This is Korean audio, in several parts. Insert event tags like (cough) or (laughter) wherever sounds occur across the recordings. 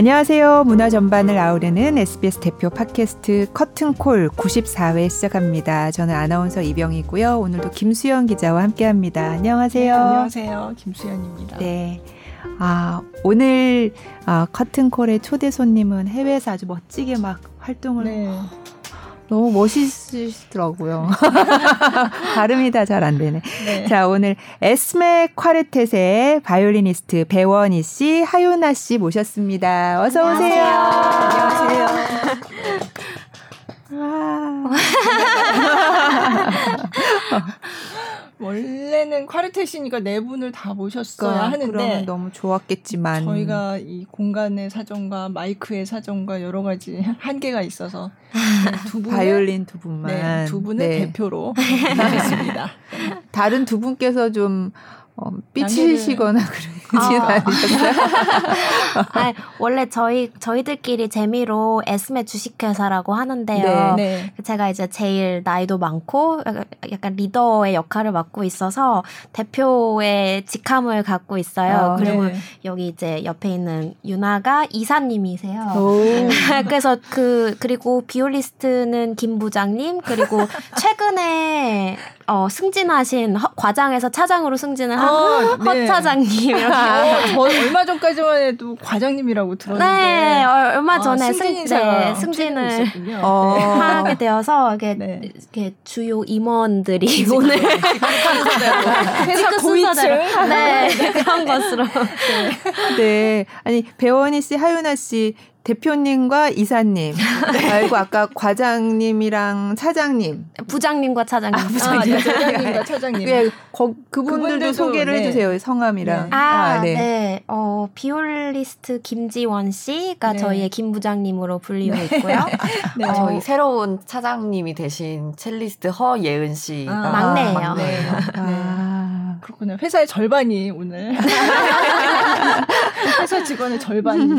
안녕하세요. 문화 전반을 아우르는 SBS 대표 팟캐스트 커튼콜 94회 시작합니다. 저는 아나운서 이병희고요. 오늘도 김수연 기자와 함께합니다. 안녕하세요. 네, 안녕하세요. 김수연입니다. 네. 아, 오늘 아, 커튼콜의 초대 손님은 해외에서 아주 멋지게 막 활동을 네. 너무 멋있으시더라고요. (laughs) 발음이 다 잘 안 되네. 네. 자, 오늘 에스메 콰르텟의 바이올리니스트 배원희 씨, 하윤아 씨 모셨습니다. 어서 오세요. 안녕하세요. 와. (laughs) 원래는 콰르텟이니까 네 분을 다 모셨어야 그러니까 하는데 너무 좋았겠지만 저희가 이 공간의 사정과 마이크의 사정과 여러 가지 한계가 있어서 (laughs) 두 분, 바이올린 두 분만 네, 두 분을 네. 대표로 모셨습니다. (laughs) 다른 두 분께서 좀 어, 삐치시거나 그러진 아. 않으셨어요? (laughs) 아, 원래 저희 저희들끼리 재미로 에스메 주식회사라고 하는데요. 네, 네. 제가 이제 제일 나이도 많고 약간 리더의 역할을 맡고 있어서 대표의 직함을 갖고 있어요. 어, 그리고 네. 여기 이제 옆에 있는 유나가 이사님이세요. (laughs) 그래서 그 그리고 비올리스트는 김 부장님 그리고 최근에 어, 승진하신 허, 과장에서 차장으로 승진을 한 아, 허 네. 차장님 이렇게. 어, 저 얼마 전까지만 해도 과장님이라고 들었는데. 네, 얼마 아, 전에 아, 승진 네, 승진을 어. 네. 하게 되어서 이게 네. 이렇게 주요 임원들이 오늘 (laughs) 회사 고위층 네, 그런 것으로. 네. 네. 아니 배원희 씨, 하윤아 씨 대표님과 이사님 (laughs) 말고 아까 과장님이랑 차장님 부장님과 차장님 아, 부장님. 아, 네, 부장님과 차장님 네, 거, 그분들도 소개를 네. 해주세요 성함이랑 네. 아, 아 네. 네. 어, 비올리스트 김지원 씨가 네. 저희의 김 부장님으로 불리고 네. 있고요 (laughs) 네. 어, 저희 새로운 차장님이 되신 첼리스트 허예은 씨가 아, 막내예요 막내예요. 아, 그렇군요 회사의 절반이 오늘 (laughs) 회사 직원의 절반이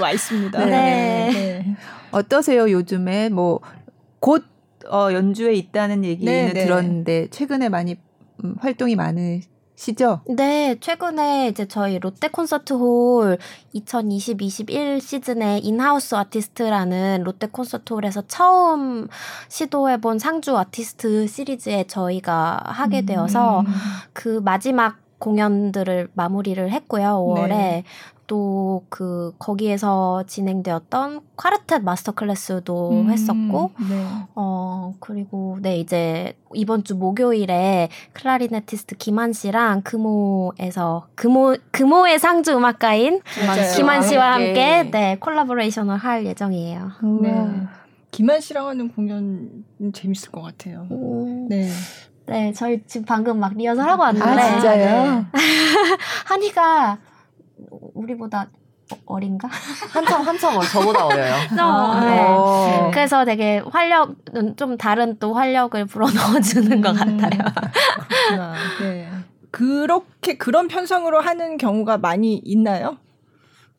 와 있습니다. 네. 네. 네. 어떠세요 요즘에 뭐 곧 어, 연주회 있다는 얘기는 네, 네. 들었는데 최근에 많이 음, 활동이 많으시죠? 네, 최근에 이제 저희 롯데 콘서트 홀 2020-21 시즌에 in-house artist라는 롯데 콘서트 홀에서 처음 시도해본 상주 아티스트 시리즈에 저희가 하게 되어서 음. 그 마지막 공연들을 마무리를 했고요. 5월에 네. 또 그 거기에서 진행되었던 콰르텟 master class도 음, 했었고 네. 어 그리고 네 이제 이번 주 목요일에 클라리네티스트 김한 씨랑 금호에서 금호 금호의 상주 음악가인 맞아요. 김한 씨와 함께 네 collaboration을 할 예정이에요. 네. 김한 씨랑 하는 공연 재밌을 것 같아요. 오. 네. 네, 저희 지금 방금 막 리허설 하고 왔는데. 아, 진짜요? (laughs) 한이가 우리보다 어린가? (laughs) 한참 한참 저보다 어려요. (laughs) 어, 네. 어. 그래서 되게 활력 좀 다른 또 활력을 불어 넣어주는 것 음. 같아요. 네. 그렇게 그런 편성으로 하는 경우가 많이 있나요?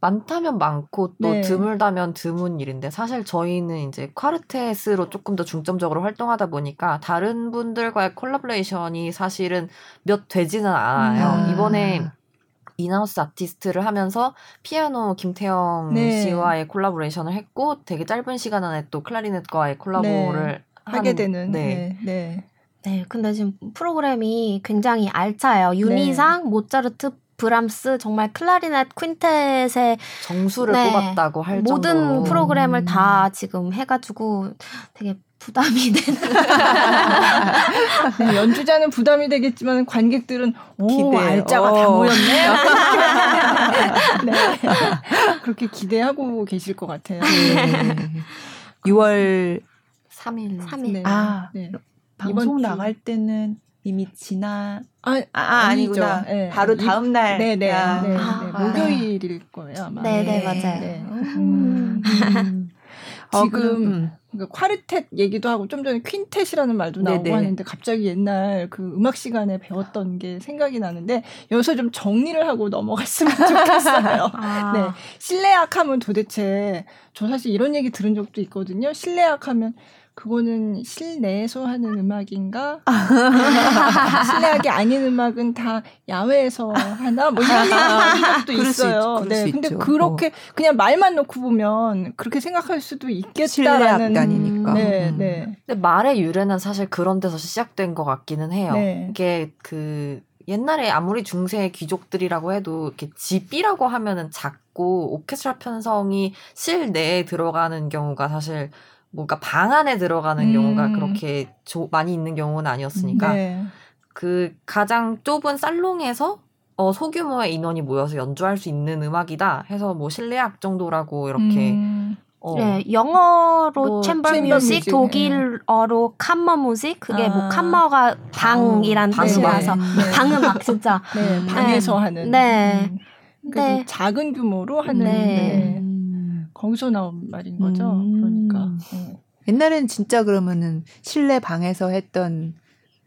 많다면 많고 또 네. 드물다면 드문 일인데 사실 저희는 이제 콰르텟으로 조금 더 중점적으로 활동하다 보니까 다른 분들과의 콜라보레이션이 사실은 몇 되지는 않아요. 음. 이번에 in-house artist를 하면서 피아노 김태영 네. 씨와의 collaboration을 했고 되게 짧은 시간 안에 또 클라리넷과의 콜라보를 네. 하게 되는 네. 네. 네. 네. 근데 지금 프로그램이 굉장히 알차요. 윤이상, 네. 모차르트, 브람스 정말 clarinet quintet의 정수를 네, 뽑았다고 할 모든 정도로. 프로그램을 다 지금 해가지고 되게 부담이 (laughs) 되는. 네, 연주자는 부담이 되겠지만 관객들은 오 기대. 알짜가 오. 다 모였네. (laughs) 네. 그렇게 기대하고 계실 것 같아요. 네. 6월 3일. 3일. 네. 아, 네. 방송 나갈 때는 이미 지나 아, 아, 아 니구나 네. 바로 다음 날. 네, 네. 네, 네. 목요일일 거예요, 아마. 네, 네, 맞아요. 네. 음. 음. 어, 지금 음. 그러니까 콰르텟 얘기도 하고 좀 전에 퀸텟이라는 말도 나오고 네네. 하는데 갑자기 옛날 그 음악 시간에 배웠던 게 생각이 나는데 여기서 좀 정리를 하고 넘어갔으면 (laughs) 좋겠어요. 아. 네. 실내악 하면 도대체 저 사실 이런 얘기 들은 적도 있거든요. 실내악 하면 그거는 실내에서 하는 음악인가? (laughs) 실내악이 아닌 음악은 다 야외에서 하나? 뭐 이런 (laughs) 생각도 있어요. 네. 근데 있죠. 그렇게 어. 그냥 말만 놓고 보면 그렇게 생각할 수도 있겠다라는. 실내악단이니까. 네, 음. 네. 근데 말의 유래는 사실 그런 데서 시작된 것 같기는 해요. 네. 이게 그 옛날에 아무리 중세 귀족들이라고 해도 이렇게 집이라고 하면은 작고 오케스트라 편성이 실내에 들어가는 경우가 사실 뭔가 방 안에 들어가는 음. 경우가 그렇게 조, 많이 있는 경우는 아니었으니까 네. 그 가장 좁은 살롱에서 어, 소규모의 인원이 모여서 연주할 수 있는 음악이다 해서 뭐 실내악 정도라고 이렇게 음. 어. 네, 영어로 뭐, chamber music, 독일어로 Kammermusik, 그게 뭐 아. 뭐 Kammer가 방이란 방, 뜻이라서 네. (laughs) 방음악 진짜. 네, 네, 방에서 하는. 네. 음. 네. 작은 규모로 하는. 네. 네. 거기서 나온 말인 거죠. 음. 그러니까. 네. 옛날엔 진짜 그러면은 실내 방에서 했던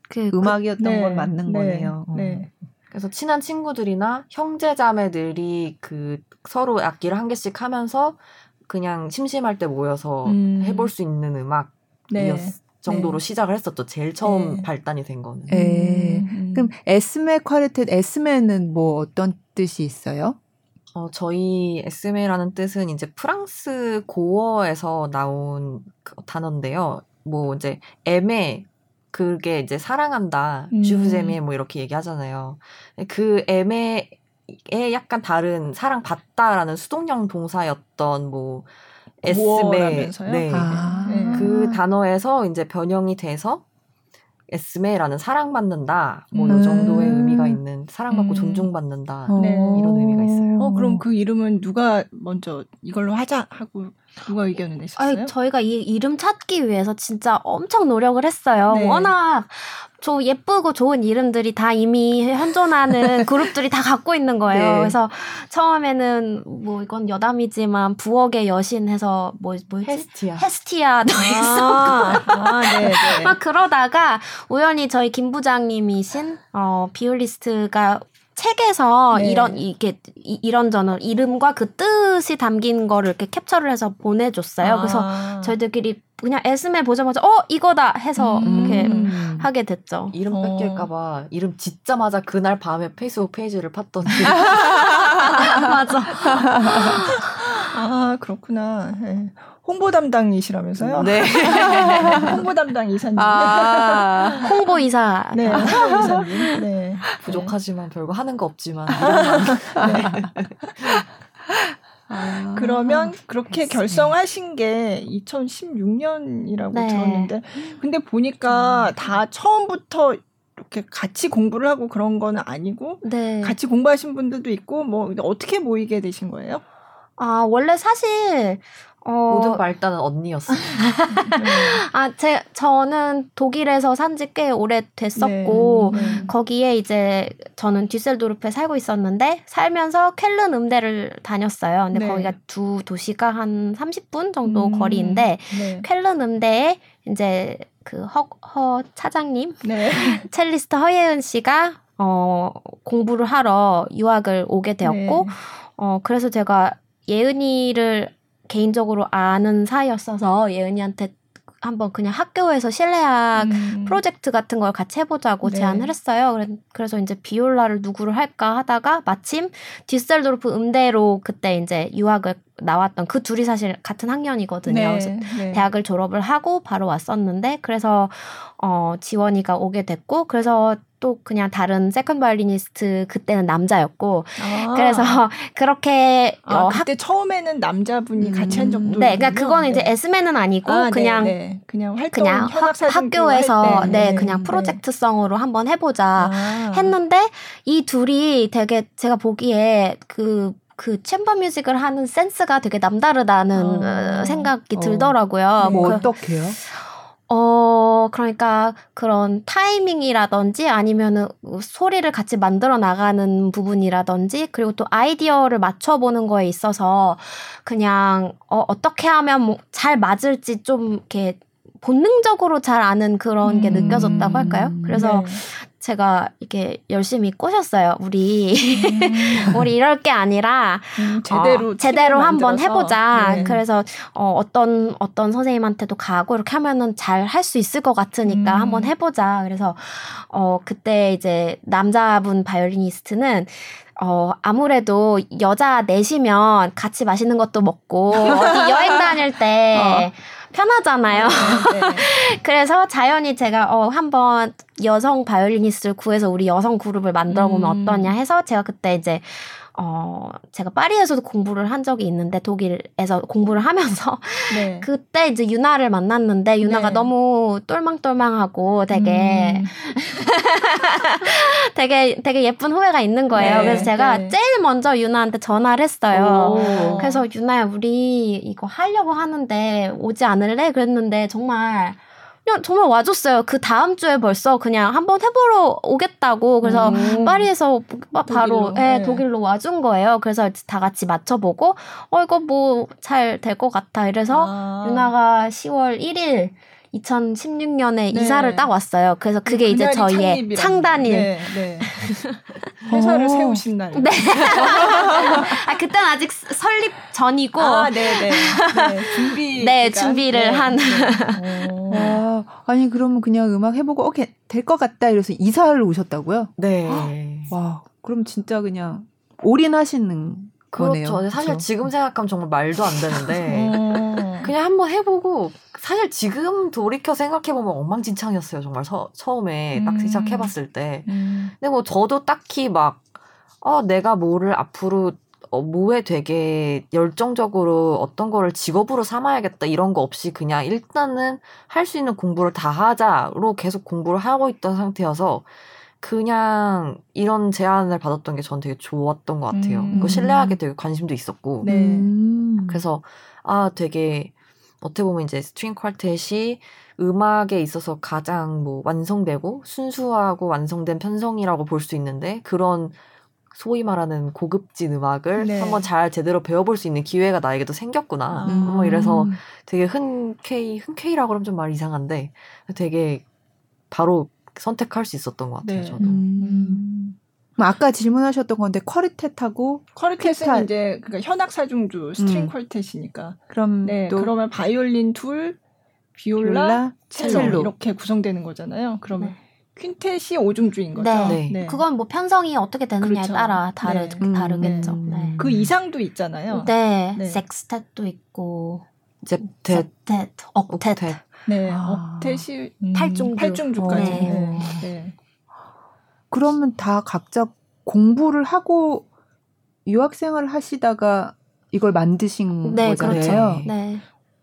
그, 그 음악이었던 그, 건 맞는 네. 거네요. 네. 어. 그래서 친한 친구들이나 형제 자매들이 그 서로 악기를 한 개씩 하면서 그냥 심심할 때 모여서 음. 해볼 수 있는 음악이었 네. 정도로 네. 시작을 했었죠. 제일 처음 네. 발단이 된 거는. 네. 음. 그럼 에스메 쿼르텟 에스메는 뭐 어떤 뜻이 있어요? 어, 저희 에스메라는 뜻은 이제 프랑스 고어에서 나온 그 단어인데요. 뭐 이제 에메 그게 이제 사랑한다, 음. 슈프제메 뭐 이렇게 얘기하잖아요. 그 에메 에 약간 다른 사랑받다라는 수동형 동사였던 뭐 에스메 네. 아. 그 단어에서 이제 변형이 돼서 에스메라는 사랑받는다 뭐 음. 이 정도의 의미가 있는 사랑받고 음. 존중받는다 네. 이런 의미가 있어요. 어 그럼 그 이름은 누가 먼저 이걸로 하자 하고 누가 의견을 내셨어요? 아니, 저희가 이 이름 찾기 위해서 진짜 엄청 노력을 했어요. 네. 워낙 저 예쁘고 좋은 이름들이 다 이미 현존하는 (laughs) 그룹들이 다 갖고 있는 거예요. 네. 그래서 처음에는 뭐 이건 여담이지만 부엌의 여신 해서 뭐 뭐지? 헤스티아. 헤스티아도 아, 있었고. 아, 네, 네. (laughs) 막 그러다가 우연히 저희 김 부장님이신 어 비올리스트가 책에서 네. 이런 이게 이런 저런 이름과 그 뜻이 담긴 거를 이렇게 캡처를 해서 보내줬어요. 아. 그래서 저희들끼리 그냥 에스메 보자마자 어 이거다 해서 음. 이렇게 하게 됐죠. 이름 어. 뺏길까봐 이름 짓자마자 그날 밤에 페이스북 페이지를 팠던. (laughs) 맞아. (laughs) 아 그렇구나. 네. 홍보 담당이시라면서요? 네. (laughs) 홍보 담당 이사님. 아, (laughs) 홍보 이사. 네, 홍보 이사님. 네. 부족하지만 별거 하는 거 없지만. 네. 아, 그러면 그렇게 했어요. 결성하신 게 2016년이라고 네. 들었는데, 근데 보니까 음. 다 처음부터 이렇게 같이 공부를 하고 그런 거는 아니고, 네. 같이 공부하신 분들도 있고, 뭐 어떻게 모이게 되신 거예요? 아 원래 사실 어... 모든 발단은 언니였어요. 아, 제, 저는 독일에서 산 지 꽤 오래 됐었고, 네, 네. 거기에 이제 저는 뒤셀도르프에 살고 있었는데, 살면서 켈른 음대를 다녔어요. 근데 네. 거기가 두 도시가 한 30분 정도 음, 거리인데, 네. 켈른 음대에 이제 그 허, 허 차장님, 네. (laughs) 첼리스트 허예은 씨가 어, 공부를 하러 유학을 오게 되었고, 네. 어, 그래서 제가 예은이를 개인적으로 아는 사이였어서 예은이한테 한번 그냥 학교에서 실내악 음. 프로젝트 같은 걸 같이 해보자고 네. 제안을 했어요. 그래서 이제 비올라를 누구를 할까 하다가 마침 뒤셀도르프 음대로 그때 이제 유학을 나왔던 그 둘이 사실 같은 학년이거든요. 네. 그래서 네. 대학을 졸업을 하고 바로 왔었는데 그래서 어 지원이가 오게 됐고 그래서 또 그냥 다른 second 바이올리니스트 그때는 남자였고 아. 그래서 (laughs) 그렇게 아, 어, 그때 학... 처음에는 남자분이 음. 같이 한 적도 네, 그러니까 그거는 네. 이제 에스메는 아니고 아, 네, 그냥 네, 네. 그냥 활동 그냥 학, 학교에서 네, 네, 그냥 프로젝트성으로 한번 해보자 아. 했는데 이 둘이 되게 제가 보기에 그그 그 챔버 뮤직을 하는 센스가 되게 남다르다는 어. 생각이 어. 들더라고요. 뭐 그, 어떻게요? 어, 그러니까 그런 타이밍이라든지 아니면은 소리를 같이 만들어 나가는 부분이라든지 그리고 또 아이디어를 맞춰보는 거에 있어서 그냥 어, 어떻게 하면 뭐 잘 맞을지 좀 이렇게 본능적으로 잘 아는 그런 게 음. 느껴졌다고 할까요? 그래서 네. 제가 이렇게 열심히 꼬셨어요. 우리 음. (laughs) 우리 이럴 게 아니라 음, 제대로 어, 제대로 한번 해보자. 네. 그래서 어, 어떤 어떤 선생님한테도 가고 이렇게 하면은 잘 할 수 있을 것 같으니까 음. 한번 해보자. 그래서 어 그때 이제 남자분 바이올리니스트는 어, 아무래도 여자 넷이면 같이 맛있는 것도 먹고, (laughs) 어디 여행 다닐 때 어. 편하잖아요. 네, 네. (laughs) 그래서 자연히 제가 어 한번 여성 바이올리니스트를 구해서 우리 여성 그룹을 만들어 보면 음. 어떠냐 해서 제가 그때 이제 어, 제가 파리에서도 공부를 한 적이 있는데 독일에서 공부를 하면서 (laughs) 네. 그때 이제 유나를 만났는데 유나가 네. 너무 똘망똘망하고 되게 음. (laughs) 되게 되게 예쁜 후회가 있는 거예요. 네. 그래서 제가 네. 제일 먼저 유나한테 전화를 했어요. 오. 그래서 유나야 우리 이거 하려고 하는데 오지 않을래? 그랬는데 정말 그냥 정말 와줬어요. 그 다음 주에 벌써 그냥 한번 해보러 오겠다고. 그래서 오. 파리에서 바로 독일로, 네, 네. 독일로 와준 거예요. 그래서 다 같이 맞춰보고, 어, 이거 뭐 잘 될 것 같아. 이래서 아. 유나가 10월 1일 2016년에 네. 이사를 딱 왔어요. 그래서 그게 이제 저희의 창단일. 네, 네. (laughs) 회사를 세우신 날. 네. (laughs) 아, 그땐 아직 설립 전이고. 아, 네네. 네. 네, 준비. 네, 준비를 네. 한. 아, 아니, 그러면 그냥 음악 해보고, 오케이, 될 것 같다. 이래서 이사를 오셨다고요? 네. (gasps) 와, 그럼 진짜 그냥 올인하시는 거네요. 그렇죠. 사실 그렇죠? 지금 생각하면 정말 말도 안 되는데. 어. (laughs) 그냥 한번 해보고 사실 지금 돌이켜 생각해보면 엉망진창이었어요. 정말 서, 처음에 딱 음. 시작해봤을 때. 음. 근데 뭐 저도 딱히 막, 어, 내가 뭐를 앞으로 어, 뭐에 되게 열정적으로 어떤 거를 직업으로 삼아야겠다 이런 거 없이 그냥 일단은 할 수 있는 공부를 다 하자로 계속 공부를 하고 있던 상태여서 그냥 이런 제안을 받았던 게 전 되게 좋았던 것 같아요. 음. 그 신뢰하게 되게 관심도 있었고. 네. 음. 그래서 아 되게 어떻게 보면 이제 string quartet이 음악에 있어서 가장 뭐 완성되고 순수하고 완성된 편성이라고 볼 수 있는데 그런 소위 말하는 고급진 음악을 네. 한번 잘 제대로 배워볼 수 있는 기회가 나에게도 생겼구나. 아. 뭐 이래서 되게 흔쾌히 흔쾌히라고 하면 좀 말 이상한데 되게 바로 선택할 수 있었던 것 같아요. 네. 저도. 음. 아까 질문하셨던 건데 quartet하고 quartet은 이제 그러니까 현악 사중주 string 음. quartet이니까. 그럼 네, 또 그러면 바이올린 둘, 비올라, 비올라 첼로, 첼로, 이렇게 구성되는 거잖아요. 그러면 네. quintet이 오중주인 거죠. 네. 네. 네. 그건 뭐 편성이 어떻게 되느냐에 그렇죠. 따라 다르 네. 다르겠죠. 음. 네. 그 이상도 있잖아요. 네. 네. 섹스텟도 있고 잽텟, 잽텟, 억텟. 네. 아. 억텟이 음. 팔중주. 팔중주까지. 네. 네. 그러면 다 각자 공부를 하고 유학 생활을 하시다가 이걸 만드신 네, 거잖아요. 그렇죠. 네.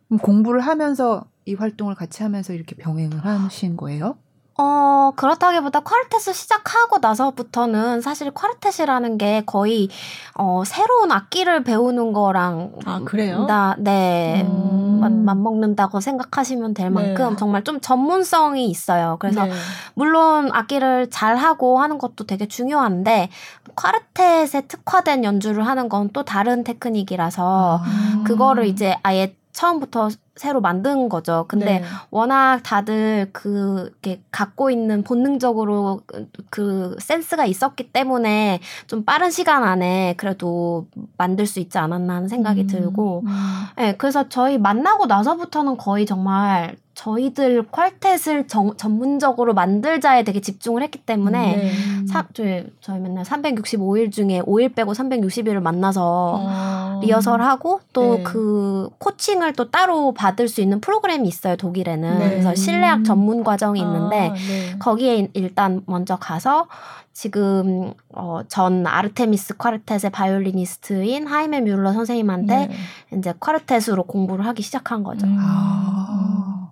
그럼 공부를 하면서 이 활동을 같이 하면서 이렇게 병행을 하신 거예요? 어, 그렇다기보다 쿼르텟을 시작하고 나서부터는 사실 쿼르텟이라는 게 거의 어, 새로운 악기를 배우는 거랑 아, 그래요? 나, 네. 음. 맞먹는다고 생각하시면 될 네. 만큼 네. 정말 좀 전문성이 있어요. 그래서 네. 물론 악기를 잘 하고 하는 것도 되게 중요한데 쿼르텟에 특화된 연주를 하는 건 또 다른 테크닉이라서 아. 그거를 이제 아예 처음부터 새로 만든 거죠. 근데 네. 워낙 다들 그, 게 갖고 있는 본능적으로 그, 그 센스가 있었기 때문에 좀 빠른 시간 안에 그래도 만들 수 있지 않았나 하는 생각이 음. 들고, 음. 네, 그래서 저희 만나고 나서부터는 거의 정말 저희들 퀄텟을 정, 전문적으로 만들자에 되게 집중을 했기 때문에 네. 사, 저희, 저희 맨날 365일 중에 5일 빼고 360일을 만나서 아. 리허설하고 또그 네. 그 코칭을 또 따로 받을 수 있는 프로그램이 있어요 독일에는 네. 그래서 실내악 전문 과정이 아, 있는데 아, 거기에 일단 먼저 가서 지금 어, 전 아르테미스 쿼르텟의 바이올리니스트인 하이메 뮬러 선생님한테 네. 이제 quartet으로 공부를 하기 시작한 거죠. 음. 아.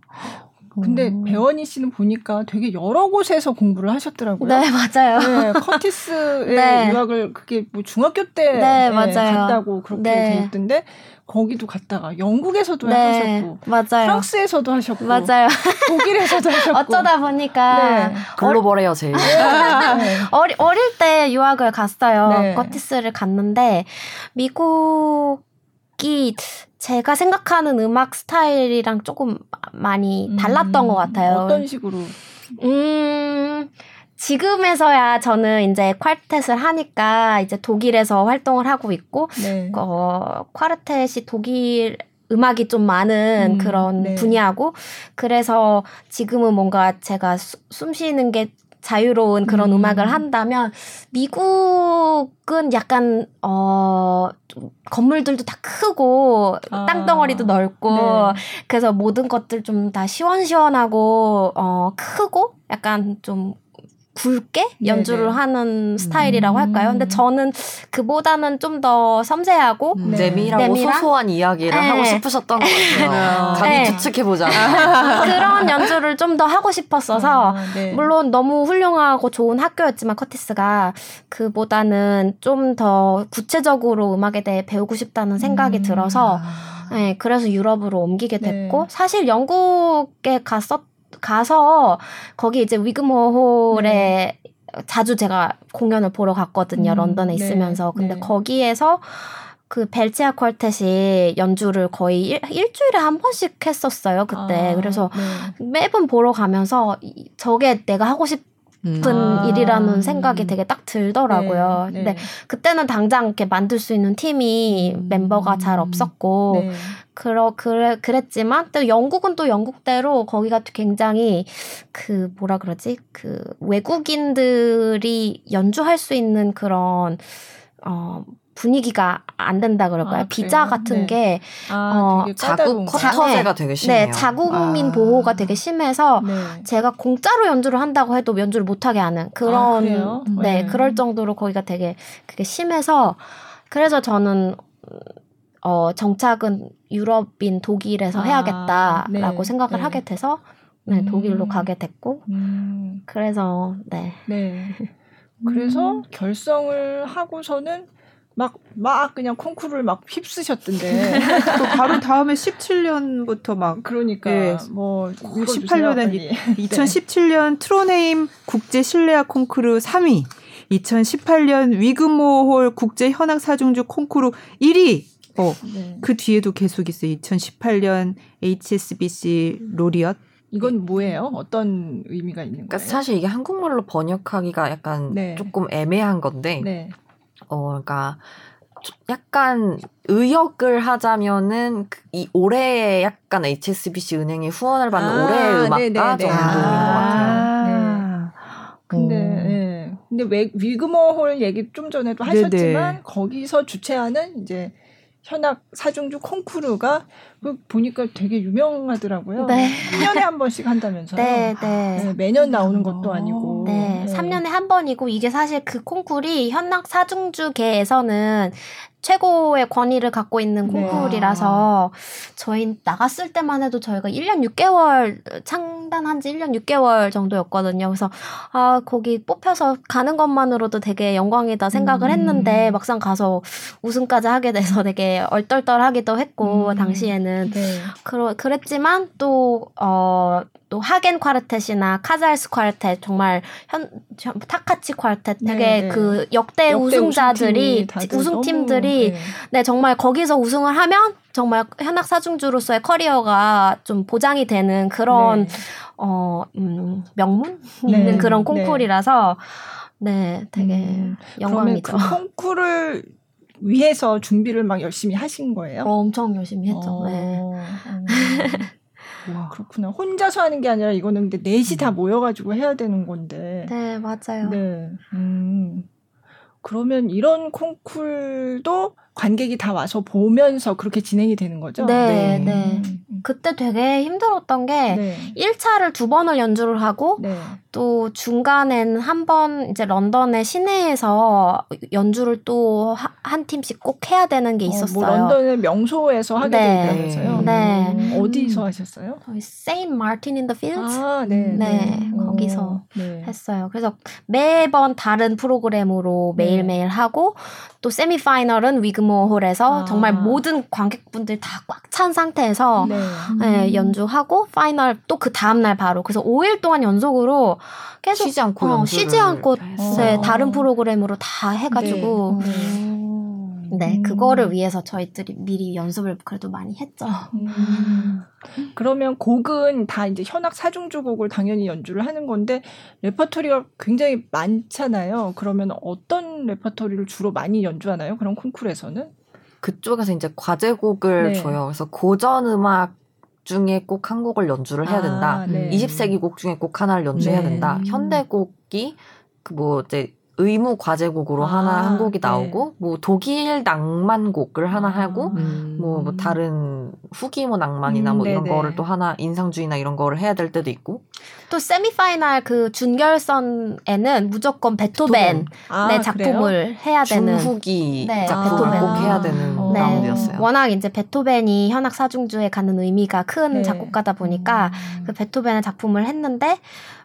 근데 음. 배원희 씨는 보니까 되게 여러 곳에서 공부를 하셨더라고요. 네, 맞아요. 네, 커티스의 (laughs) 네. 유학을 그게 뭐 중학교 때 네, 네, 갔다고 그렇게 돼 네. 있던데 거기도 갔다가 영국에서도 네, 하셨고 맞아요. 프랑스에서도 하셨고 맞아요. 독일에서도 (laughs) 하셨고 어쩌다 보니까 네. 글로벌해요 제일 네. (laughs) 어리, 어릴 때 유학을 갔어요. 네. 커티스를 갔는데 미국 이 제가 생각하는 음악 스타일이랑 조금 많이 달랐던 음, 것 같아요. 어떤 식으로? 음 지금에서야 저는 이제 퀄텟을 하니까 이제 독일에서 활동을 하고 있고 네. 어, 퀄텟이 독일 음악이 좀 많은 음, 그런 네. 분야고 그래서 지금은 뭔가 제가 수, 숨 쉬는 게 자유로운 그런 음. 악을 한다면 미국은 약간 어 건물들도 다 크고 아. 땅덩어리도 넓고 네. 그래서 모든 것들 좀 다 시원시원하고 어 크고 약간 좀 굵게 연주를 네네. 하는 스타일이라고 음. 할까요? 근데 저는 그보다는 좀 더 섬세하고 음. 네. 내밀하고 내밀한? 소소한 이야기를 네. 하고 싶으셨던 것 같아요. 감히 네. 추측해보자. (laughs) 그런 연주를 좀 더 하고 싶었어서 아, 네. 물론 너무 훌륭하고 좋은 학교였지만 커티스가 그보다는 좀 더 구체적으로 음악에 대해 배우고 싶다는 생각이 음. 들어서 아. 네, 그래서 유럽으로 옮기게 네. 됐고 사실 영국에 갔었 가서 거기 이제 위그모 홀에 네. 자주 제가 공연을 보러 갔거든요. 음, 런던에 네. 있으면서. 근데 네. 거기에서 그 벨치아 퀄텟이 연주를 거의 일, 일주일에 한 번씩 했었어요. 그때. 아, 그래서 네. 매번 보러 가면서 저게 내가 하고 싶 음. 아. 일이라는 생각이 되게 딱 들더라고요. 네, 네. 근데 그때는 당장 이렇게 만들 수 있는 팀이 음. 멤버가 잘 없었고 네. 그러 그래 그랬지만 또 영국은 또 영국대로 거기가 굉장히 그 뭐라 그러지 그 외국인들이 연주할 수 있는 그런 어 분위기가 안 된다 그럴까요? 아, 비자 같은 네. 게 아, 어, 자국 쿼터제가 되게 심해요. 네, 자국민 아. 보호가 되게 심해서 네. 제가 공짜로 연주를 한다고 해도 연주를 못하게 하는 그런 아, 네, 네, 그럴 정도로 거기가 되게 그게 심해서 그래서 저는 어 정착은 유럽인 독일에서 아, 해야겠다라고 네, 생각을 네. 하게 돼서 네, 음. 독일로 가게 됐고 음. 그래서 네. 네. (laughs) 그래서 음. 결성을 하고서는 막, 막 그냥 콩쿠르를 막 휩쓰셨던데. (laughs) 또 바로 다음에 17년부터 막. 그러니까. (laughs) 네, 뭐, 18년에 2017년 트로네임 국제 실내악 콩쿠르 3위. 2018년 위그모홀 국제 현악 사중주 콩쿠르 1위. 어, 네. 그 뒤에도 계속 있어요. 2018년 HSBC 로리엇. 이건 뭐예요? 어떤 의미가 있는 그러니까 거예요? 사실 이게 한국말로 번역하기가 약간 네. 조금 애매한 건데 네. 어, 그러니까 약간 의역을 하자면은 그이 올해에 약간 HSBC 은행이 후원을 받는 아, 올해의 음악가 네네네. 정도인 아, 것 같아요. 네. 근데 네. 근데 왜 위그머 홀 얘기 좀 전에도 하셨지만 네네. 거기서 주최하는 이제 현악 사중주 콩쿠르가 그 보니까 되게 유명하더라고요. 네. 3년에 한 번씩 한다면서요. 네, 네. 네 매년 나오는 것도 아니고. 네, 네. 3년에 한 번이고 이게 사실 그 콩쿠르이 현악 사중주계에서는 최고의 권위를 갖고 있는 네. 콩쿠르라서 네. 저희 나갔을 때만 해도 저희가 1년 6개월 창단한 지 1년 6개월 정도였거든요. 그래서 아, 거기 뽑혀서 가는 것만으로도 되게 영광이다 생각을 음. 했는데 막상 가서 우승까지 하게 돼서 (laughs) 되게 얼떨떨하기도 했고 음. 당시에는 네. 그러, 그랬지만 또 어, 또 하겐 콰르텟이나 카잘스 콰르텟 정말 현 타카치 콰르텟 되게 네, 네. 그 역대, 역대 우승자들이 우승팀들이 네. 네. 정말 거기서 우승을 하면 정말 현악 사중주로서의 커리어가 좀 보장이 되는 그런 네. 어 음, 명문 네. 있는 그런 콩쿨이라서 네, 되게 음, 영광이죠. 그 콩쿨을 위해서 준비를 막 열심히 하신 거예요? 어, 엄청 열심히 했죠. 어, 네. 음. (laughs) 와 그렇구나. 혼자서 하는 게 아니라 이거는 근데 넷이 음. 다 모여가지고 해야 되는 건데. 네 맞아요. 네. 음. 그러면 이런 콩쿨도 관객이 다 와서 보면서 그렇게 진행이 되는 거죠? 네, 네. 네. 그때 되게 힘들었던 게 네. 1차를 두 번을 연주를 하고 네. 또 중간에는 한번 이제 런던의 시내에서 연주를 또 한 팀씩 꼭 해야 되는 게 있었어요. 어, 뭐 런던의 명소에서 하게 네. 된다면서요? 네. 음, 어디서 하셨어요? Saint Martin in the Fields. 아, 네. 네. 네. 거기서 네. 했어요. 그래서 매번 다른 프로그램으로 네. 매일매일 하고 또 semifinal은 위그모홀에서 아. 정말 모든 관객분들 다 꽉 찬 상태에서 네. 네, 연주하고 final 또 그 다음 날 바로 그래서 5일 동안 연속으로 계속 쉬지 않고 어, 쉬지 않고 네, 다른 프로그램으로 다 해가지고 네. 네, 음. 그거를 위해서 저희들이 미리 연습을 그래도 많이 했죠. 음. 그러면 곡은 다 이제 현악 사중주 곡을 당연히 연주를 하는 건데 레퍼토리가 굉장히 많잖아요. 그러면 어떤 레퍼토리를 주로 많이 연주하나요? 그런 콩쿠르에서는? 그쪽에서 이제 과제곡을 네. 줘요. 그래서 고전 음악 중에 꼭 한 곡을 연주를 해야 된다. 아, 네. 20세기 곡 중에 꼭 하나를 연주해야 네. 된다. 현대곡이 그 뭐 이제 의무 과제곡으로 아, 하나 한 곡이 네. 나오고 네. 뭐 독일 낭만곡을 하나 아, 하고 음. 뭐, 뭐 다른 후기 뭐 낭만이나 음, 뭐 이런 네네. 거를 또 하나 인상주의나 이런 거를 해야 될 때도 있고 또 세미파이널 그 준결선에는 무조건 베토벤의 아, 작품을 그래요? 해야 되는 중후기 네, 작품을 꼭 해야 되는 네. 라운드였어요. 워낙 이제 베토벤이 현악 사중주에 갖는 의미가 큰 네. 작곡가다 보니까 음. 그 베토벤의 작품을 했는데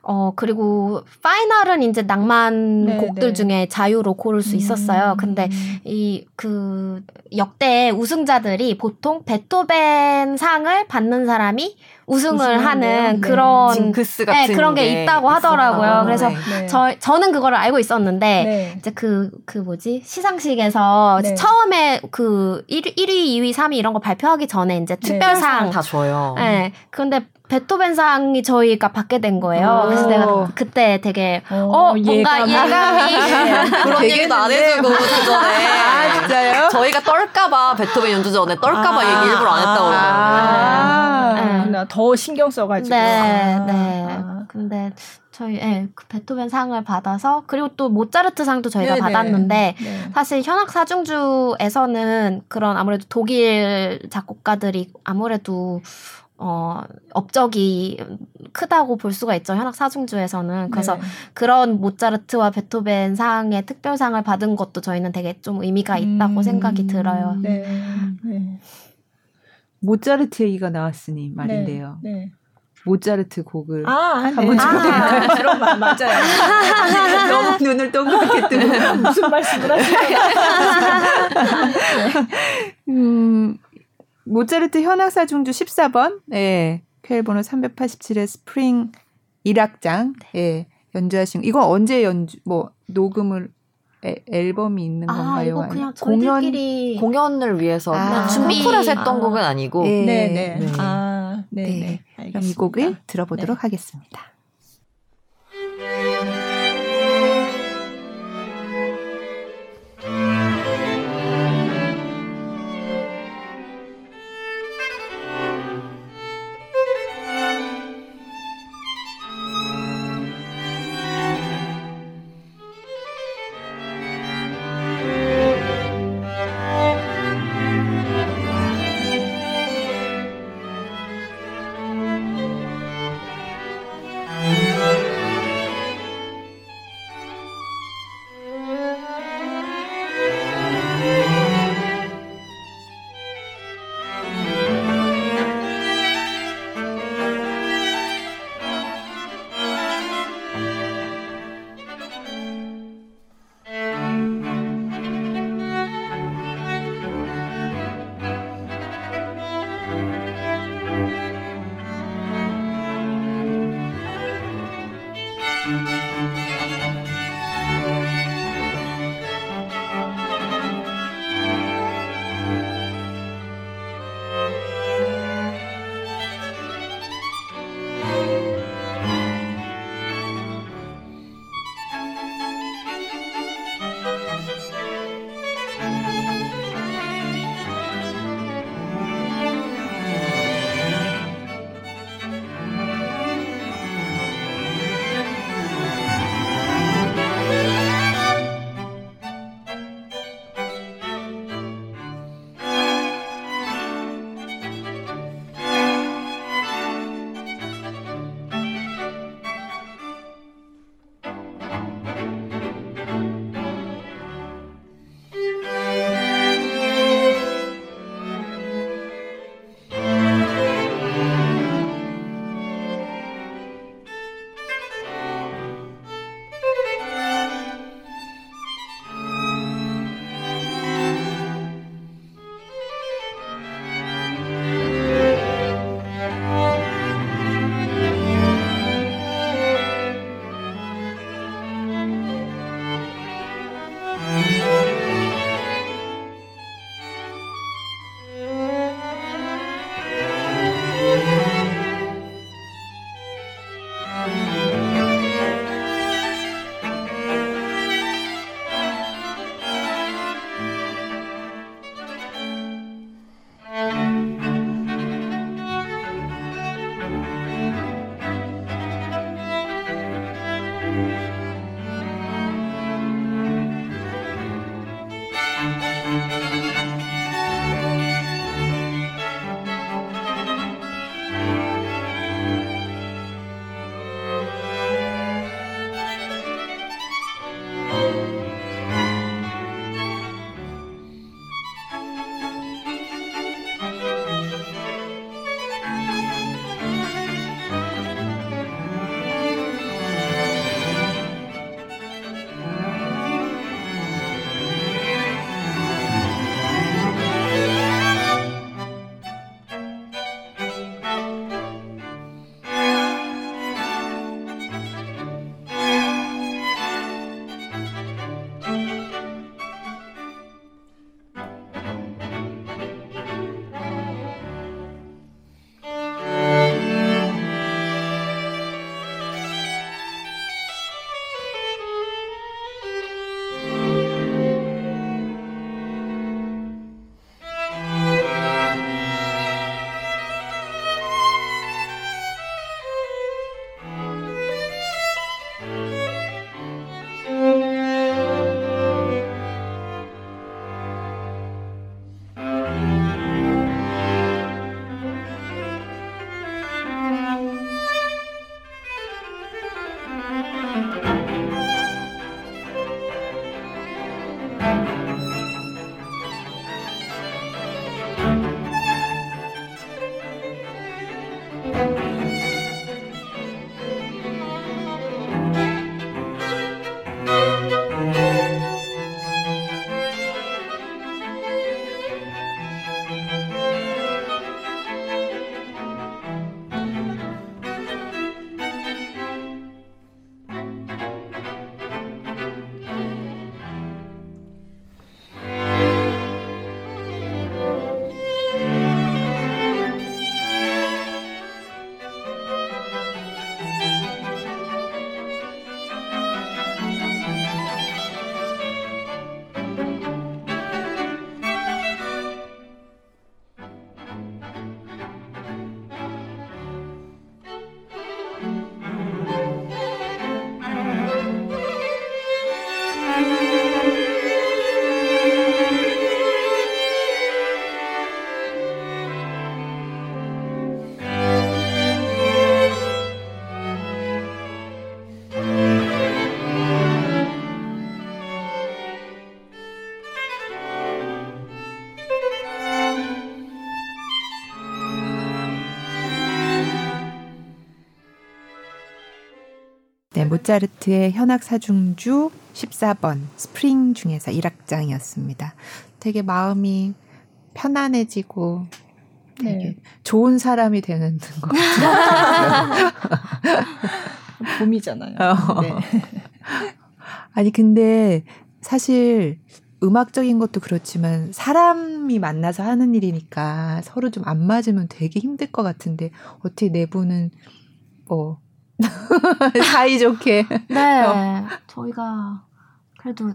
어, 그리고 파이널은 이제 낭만 네, 곡들 네. 중에 자유로 고를 수 있었어요. 음. 근데 이 그 역대 우승자들이 보통 베토벤 상을 받는 사람이 우승을 하는 네. 그런 징크스 같은 네, 그런 게, 게 있다고 하더라고요. 그래서 네. 저 저는 그거를 알고 있었는데 네. 이제 그그 그 뭐지 시상식에서 네. 처음에 그 1, 1위, 2위, 3위 이런 거 발표하기 전에 이제 특별상 다 줘요. 네. 근데 베토벤상이 저희가 받게 된 거예요. 오. 그래서 내가 그때 되게 어, 어 뭔가 예감이 (laughs) 그런 얘기도 안 해주고 그 전에 아 진짜요? 저희가 떨까봐 베토벤 연주 전에 떨까봐 아. 얘기 일부러 안 했다고 그래요. 아. 네. 네. 더 신경 써가지고. 네, 아. 네. 근데 저희 예, 그 베토벤 상을 받아서 그리고 또 모차르트 상도 저희가 네네. 받았는데 네. 사실 현악 사중주에서는 그런 아무래도 독일 작곡가들이 아무래도 어, 업적이 크다고 볼 수가 있죠. 현악 사중주에서는. 그래서 네. 그런 모차르트와 베토벤 상의 특별상을 받은 것도 저희는 되게 좀 의미가 있다고 음, 생각이 들어요. 네. 네. 모차르트 얘기가 나왔으니 말인데요. 네. 네. 모차르트 곡을 아, 한번 아, 그런 말 맞아요. (laughs) 너무 눈을 동그랗게 뜨고 무슨 말씀을 하시나요? (laughs) 음, 모차르트 현악사 중주 14번, 예, 퀘일 번호 387의 스프링 1악장, 예, 연주하신, 이건 언제 연주, 뭐, 녹음을, 에, 앨범이 있는 아, 건가요? 이거 그냥 공연, 공연을 위해서 아, 준비에서 했던 아. 곡은 아니고. 네, 네. 네. 네. 아, 네, 네. 네. 그럼 이 곡을 들어보도록 네. 하겠습니다. 모차르트의 현악 사중주 14번 스프링 중에서 1악장이었습니다. 되게 마음이 편안해지고 되게 네. 좋은 사람이 되는 것 같아요. (laughs) 봄이잖아요. 어. 네. 아니 근데 사실 음악적인 것도 그렇지만 사람이 만나서 하는 일이니까 서로 좀 안 맞으면 되게 힘들 것 같은데 어떻게 내부는 뭐 (laughs) 사이좋게 네 어. 저희가 그래도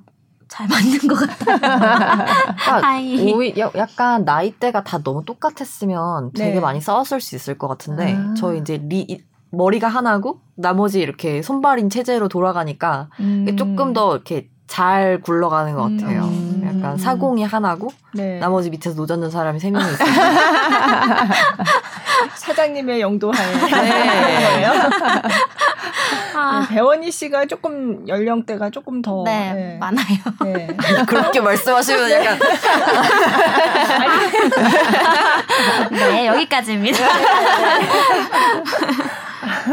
잘 맞는 것 같아요. 그러니까 오히 약간 나이대가 다 너무 똑같았으면 되게 네. 많이 싸웠을 수 있을 것 같은데 아. 저희 이제 리 머리가 하나고 나머지 이렇게 손발인 체제로 돌아가니까 음. 조금 더 이렇게 잘 굴러가는 것 같아요. 음. 약간 사공이 하나고 네. 나머지 밑에서 노젓는 사람이 세 명이 있어요. (laughs) 사장님의 영도하에 네. (laughs) 아. 네, 배원희 씨가 조금 연령대가 조금 더 네, 네. 많아요. 네. (laughs) 그렇게 말씀하시면 약간 네 여기까지입니다.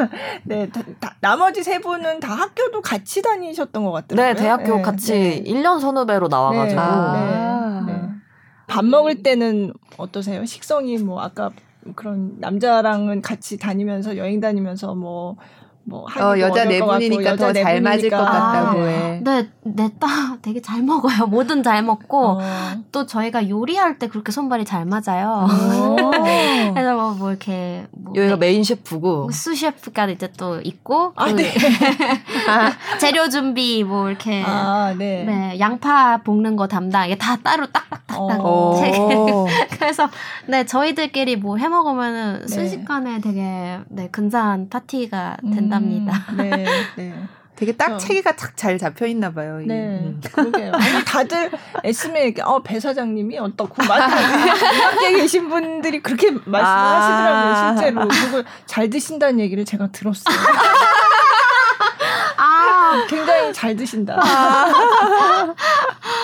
(laughs) 네, 다, 다, 나머지 세 분은 다 학교도 같이 다니셨던 것 같아요. 네, 대학교 네, 같이 네. 1년 선후배로 나와가지고. 아, 네, 네. 밥 먹을 때는 어떠세요? 식성이 뭐 아까 그런 남자랑은 같이 다니면서 여행 다니면서 뭐 뭐 어, 여자 네 분이니까 더 잘 맞을 것 같다고 해. 네, 넷다 (laughs) 되게 잘 먹어요. 뭐든 잘 먹고 어. 또 저희가 요리할 때 그렇게 손발이 잘 맞아요. (laughs) 그래서 뭐, 뭐 이렇게 뭐 여기가 네, 메인 셰프고 뭐 수셰프가 이제 또 있고 아, 그 네. (laughs) 재료 준비 뭐 이렇게 아, 네. 네. 양파 볶는 거 담당 이게 다 따로 딱딱딱딱 어. 그래서 네 저희들끼리 뭐 해 먹으면은 네. 순식간에 되게 네 근사한 파티가 된다. 합니다. 음, 네, 네. 되게 딱 어. 체계가 딱 잘 잡혀 있나 봐요. 네, 음. 그러게요. 아니 다들 에스메 어배 사장님이 어떻고 막음악계 계신 분들이 그렇게 말씀하시더라고요. 아. 실제로 그걸 잘 드신다는 얘기를 제가 들었어요. 아, 굉장히 잘 드신다. 아.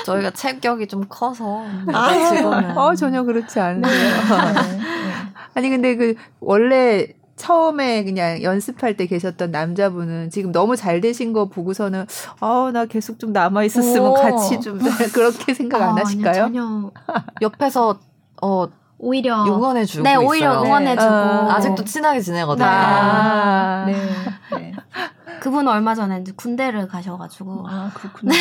저희가 체격이 좀 커서 아, 지금은. 어 전혀 그렇지 않은데요. 네. 네. (laughs) 아니 근데 그 원래 처음에 그냥 연습할 때 계셨던 남자분은 지금 너무 잘 되신 거 보고서는 아 나 계속 좀 남아 있었으면 오. 같이 좀 (laughs) (laughs) 그렇게 생각 안 아, 하실까요? 아니요, 전혀 옆에서 어 오히려 응원해주고 네 오히려 있어요. 응원해주고 네. 어. 아직도 친하게 지내거든요. 아. 네. 네. 그분 얼마 전에 이제 군대를 가셔가지고 아 그렇구나.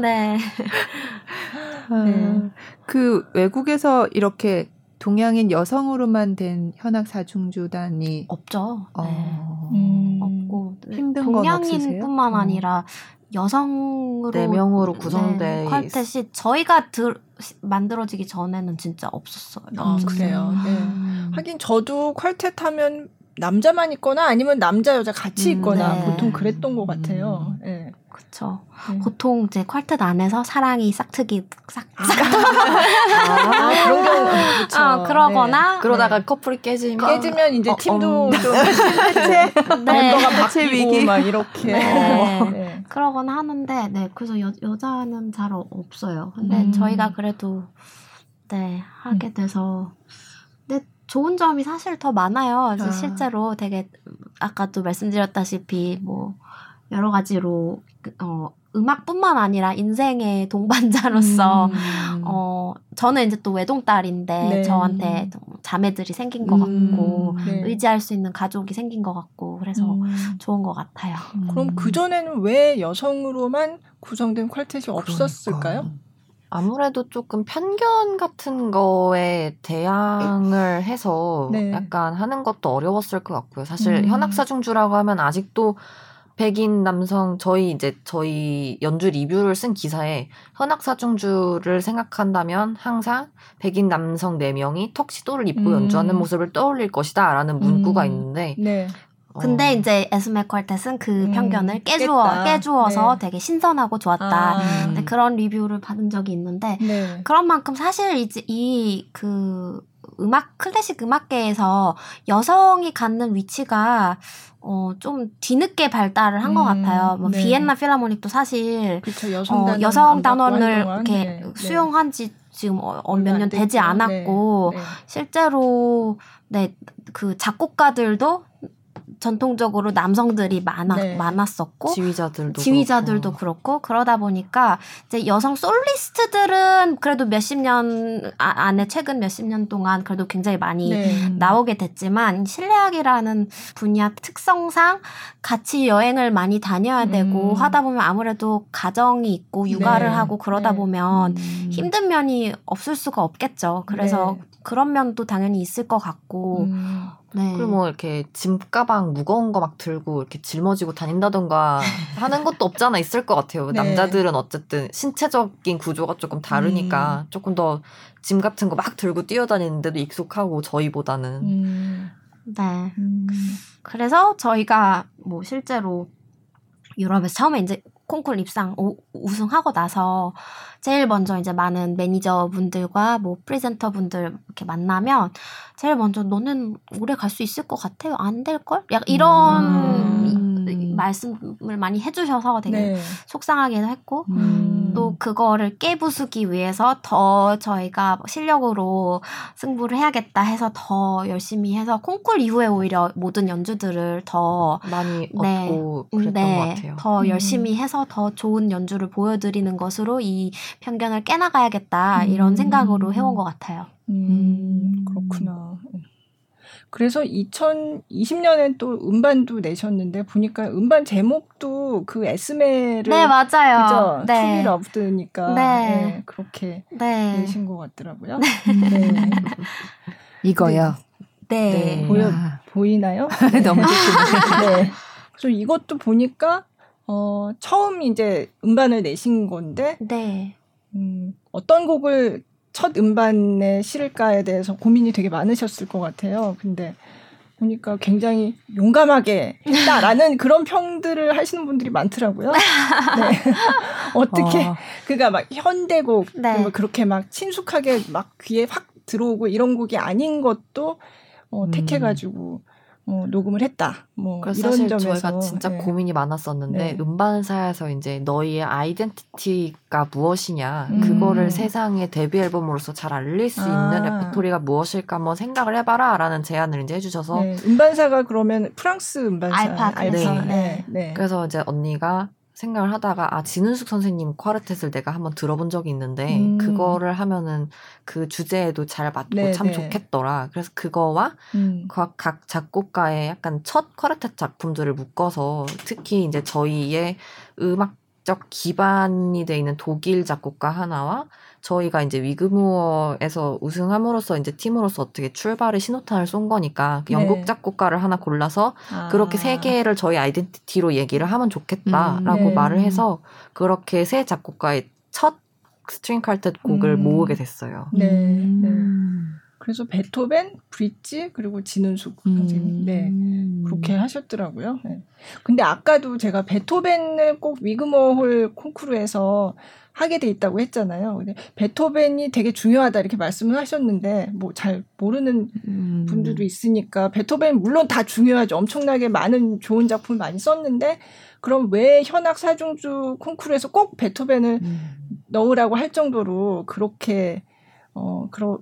네. (laughs) 네. 그 외국에서 이렇게 동양인 여성으로만 된 현악 사중주단이 없죠. 어. 네. 음. 없고 힘든 동양인뿐만 어. 아니라 여성으로 네 명으로 구성된 네, 퀄텟이 저희가 들, 만들어지기 전에는 진짜 없었어요. 아, 그래요. 네. 하긴 저도 퀄텟 하면 남자만 있거나 아니면 남자 여자 같이 음, 있거나 네. 보통 그랬던 것 같아요. 음. 네. 그렇죠. 네. 보통 이제 퀄텟 안에서 사랑이 싹트기 싹 아, (laughs) 아, 그런 경우 그렇죠. 어, 그러거나 네. 그러다가 네. 커플이 깨지면 깨지면 이제 어, 팀도 어, 좀 (laughs) (laughs) 네. 멤버가 바뀌고 위기. 막 이렇게 네. 네. 그러거나 하는데 네 그래서 여, 여자는 잘 없어요. 근데 음. 저희가 그래도 네 하게 돼서 근데 좋은 점이 사실 더 많아요. 그래서 아. 실제로 되게 아까도 말씀드렸다시피 뭐 여러 가지로 어 음악뿐만 아니라 인생의 동반자로서 음. 어 저는 이제 또 외동딸인데 네. 저한테 자매들이 생긴 것 음. 같고 네. 의지할 수 있는 가족이 생긴 것 같고 그래서 음. 좋은 것 같아요. 그럼 그 전에는 왜 여성으로만 구성된 퀄텟이 없었을까요? 그러니까. 아무래도 조금 편견 같은 거에 대항을 해서 네. 약간 하는 것도 어려웠을 것 같고요. 사실 음. 현악사중주라고 하면 아직도 백인 남성 저희 이제 저희 연주 리뷰를 쓴 기사에 현악 사중주를 생각한다면 항상 백인 남성 4명이 턱시도를 입고 음. 연주하는 모습을 떠올릴 것이다 라는 문구가 음. 있는데 네. 근데 어. 이제 에스메 퀄텟은 그 음, 편견을 깨주어 깼다. 깨주어서 네. 되게 신선하고 좋았다. 아. 네, 그런 리뷰를 받은 적이 있는데 네. 그런 만큼 사실 이제 이그 음악 클래식 음악계에서 여성이 갖는 위치가 어, 좀 뒤늦게 발달을 한것 음, 같아요. 뭐 네. 비엔나 필라모닉도 사실 그쵸, 여성, 어, 여성 단원을 이렇게 네, 네. 수용한 지 지금 어, 어 몇년 되지 않았고 네, 네. 실제로 네 그 작곡가들도 전통적으로 남성들이 많아, 네. 많았었고 지휘자들도 지휘자들도 그렇고. 그렇고 그러다 보니까 이제 여성 솔리스트들은 그래도 몇십 년 아- 안에 최근 몇십 년 동안 그래도 굉장히 많이 네. 나오게 됐지만 실내악이라는 분야 특성상 같이 여행을 많이 다녀야 되고 음. 하다 보면 아무래도 가정이 있고 육아를 네. 하고 그러다 네. 보면 음. 힘든 면이 없을 수가 없겠죠. 그래서 네. 그런 면도 당연히 있을 것 같고 음. 네. 그리고 뭐 이렇게 짐 가방 무거운 거 막 들고 이렇게 짊어지고 다닌다던가 (laughs) 하는 것도 없잖아 있을 것 같아요. 네. 남자들은 어쨌든 신체적인 구조가 조금 음. 다르니까 조금 더 짐 같은 거 막 들고 뛰어다니는데도 익숙하고 저희보다는 음. 네. 음. 그래서 저희가 뭐 실제로 유럽에서 처음에 이제 콩쿨 입상 오- 우승하고 나서 제일 먼저 이제 많은 매니저분들과 뭐 프리젠터분들 이렇게 만나면 제일 먼저 너는 오래 갈 수 있을 것 같아요? 안 될 걸? 약간 이런 음. 이- 말씀을 많이 해주셔서 되게 네. 속상하기도 했고 음. 또 그거를 깨부수기 위해서 더 저희가 실력으로 승부를 해야겠다 해서 더 열심히 해서 콩쿨 이후에 오히려 모든 연주들을 더 많이 네. 얻고 그랬던 네, 것 같아요. 더 음. 열심히 해서 더 좋은 연주를 보여드리는 것으로 이 편견을 깨나가야겠다 음. 이런 생각으로 해온 것 같아요. 음, 그렇구나. 그래서 2020년엔 또 음반도 내셨는데 보니까 음반 제목도 그 에스메를 네 맞아요. 그죠? 네. To Be Loved니까 네. 네, 그렇게 네. 내신 것 같더라고요. 네. (laughs) 이거요. 네. 네. 보여 아, 보이나요? (laughs) 너무 좋군요. 네. 그래서 이것도 보니까 어, 처음 이제 음반을 내신 건데 네. 음, 어떤 곡을 첫 음반에 실을까에 대해서 고민이 되게 많으셨을 것 같아요. 근데 보니까 굉장히 용감하게 했다라는 (laughs) 그런 평들을 하시는 분들이 많더라고요. 네. (laughs) 어떻게 어, 그가 막 현대곡 네. 뭐 그렇게 막 친숙하게 막 귀에 확 들어오고 이런 곡이 아닌 것도 어, 음. 택해가지고 어, 녹음을 했다. 뭐 그래서 이런 사실 점에서 저희가 진짜 네. 고민이 많았었는데 네. 음반사에서 이제 너희의 아이덴티티가 무엇이냐 음. 그거를 세상에 데뷔 앨범으로서 잘 알릴 수 있는 아. 레퍼토리가 무엇일까 한번 생각을 해봐라라는 제안을 이제 해주셔서 네, 음반사가 그러면 프랑스 음반사 알파 알파. 네. 네. 네. 그래서 이제 언니가 생각을 하다가 아 진은숙 선생님 쿼르텟을 내가 한번 들어본 적이 있는데 음. 그거를 하면은 그 주제에도 잘 맞고 네, 참 네. 좋겠더라. 그래서 그거와 음. 각, 각 작곡가의 약간 첫 쿼르텟 작품들을 묶어서 특히 이제 저희의 음악적 기반이 돼 있는 독일 작곡가 하나와 저희가 이제 위그무어에서 우승함으로써 이제 팀으로서 어떻게 출발의 신호탄을 쏜 거니까 그 영국 네. 작곡가를 하나 골라서 아. 그렇게 세 개를 저희 아이덴티티로 얘기를 하면 좋겠다라고 음, 네. 말을 해서 그렇게 세 작곡가의 첫 string quartet 곡을 음. 모으게 됐어요. 네, 음. 그래서 베토벤, 브릿지 그리고 진은숙 음. 선생님 네 그렇게 하셨더라고요. 네. 근데 아까도 제가 베토벤을 꼭 위그머홀 콩쿠르에서 하게 돼 있다고 했잖아요. 근데 베토벤이 되게 중요하다 이렇게 말씀을 하셨는데 뭐 잘 모르는 음. 분들도 있으니까 베토벤 물론 다 중요하죠. 엄청나게 많은 좋은 작품을 많이 썼는데 그럼 왜 현악 사중주 콩쿠르에서 꼭 베토벤을 음. 넣으라고 할 정도로 그렇게 어 그러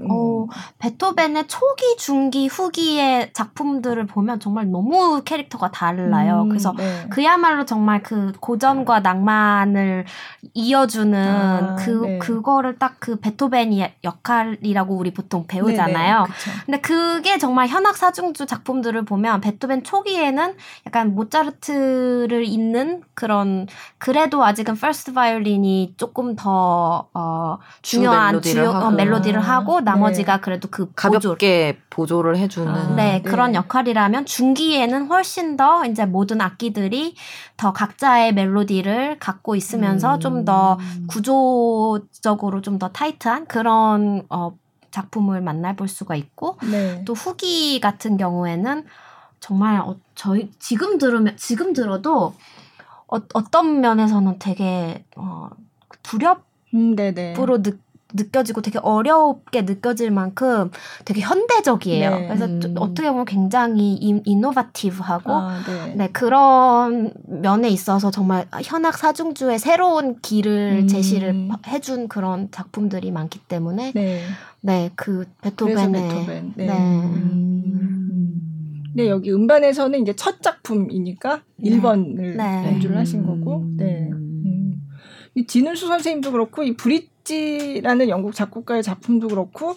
음, 어, 베토벤의 초기, 중기, 후기의 작품들을 보면 정말 너무 캐릭터가 달라요. 음, 그래서 네. 그야말로 정말 그 고전과 낭만을 이어주는 아, 그 네. 그거를 딱 그 베토벤이 역할이라고 우리 보통 배우잖아요. 네네. 근데 그게 정말 현악 사중주 작품들을 보면 베토벤 초기에는 약간 모차르트를 잇는 그런 그래도 아직은 first 바이올린이 조금 더 어, 주 중요한 멜로디를 주요 어, 하고. 멜로디를 하고 네. 나머지가 그래도 그 보조 가볍게 보조 를 해주는 아, 네, 네. 그런 역할이라면 중기에는 훨씬 더 이제 모든 악기들이 더 각자의 멜로디를 갖고 있으면서 음. 좀더 구조적으로 좀 더 타이트한 그런 어, 작품을 만나볼 수가 있고 네. 또 후기 같은 경우에는 정말 어, 저희 지금 들으면 지금 들어도 어, 어떤 면에서는 되게 어, 두렵 음, 네네. 으로 느, 느껴지고 되게 어렵게 느껴질 만큼 되게 현대적이에요. 네. 그래서 음. 좀 어떻게 보면 굉장히 인, 이노바티브하고 아, 네. 네 그런 면에 있어서 정말 현악 사중주의 새로운 길을 음. 제시를 해준 그런 작품들이 많기 때문에 네. 네 그 베토벤의 베토벤. 네. 네. 음. 네, 여기 음반에서는 이제 첫 작품이니까 네. 1번을 네. 연주를 하신 거고, 음. 네. 음. 이 진은수 선생님도 그렇고, 이 브릿 지라는 영국 작곡가의 작품도 그렇고,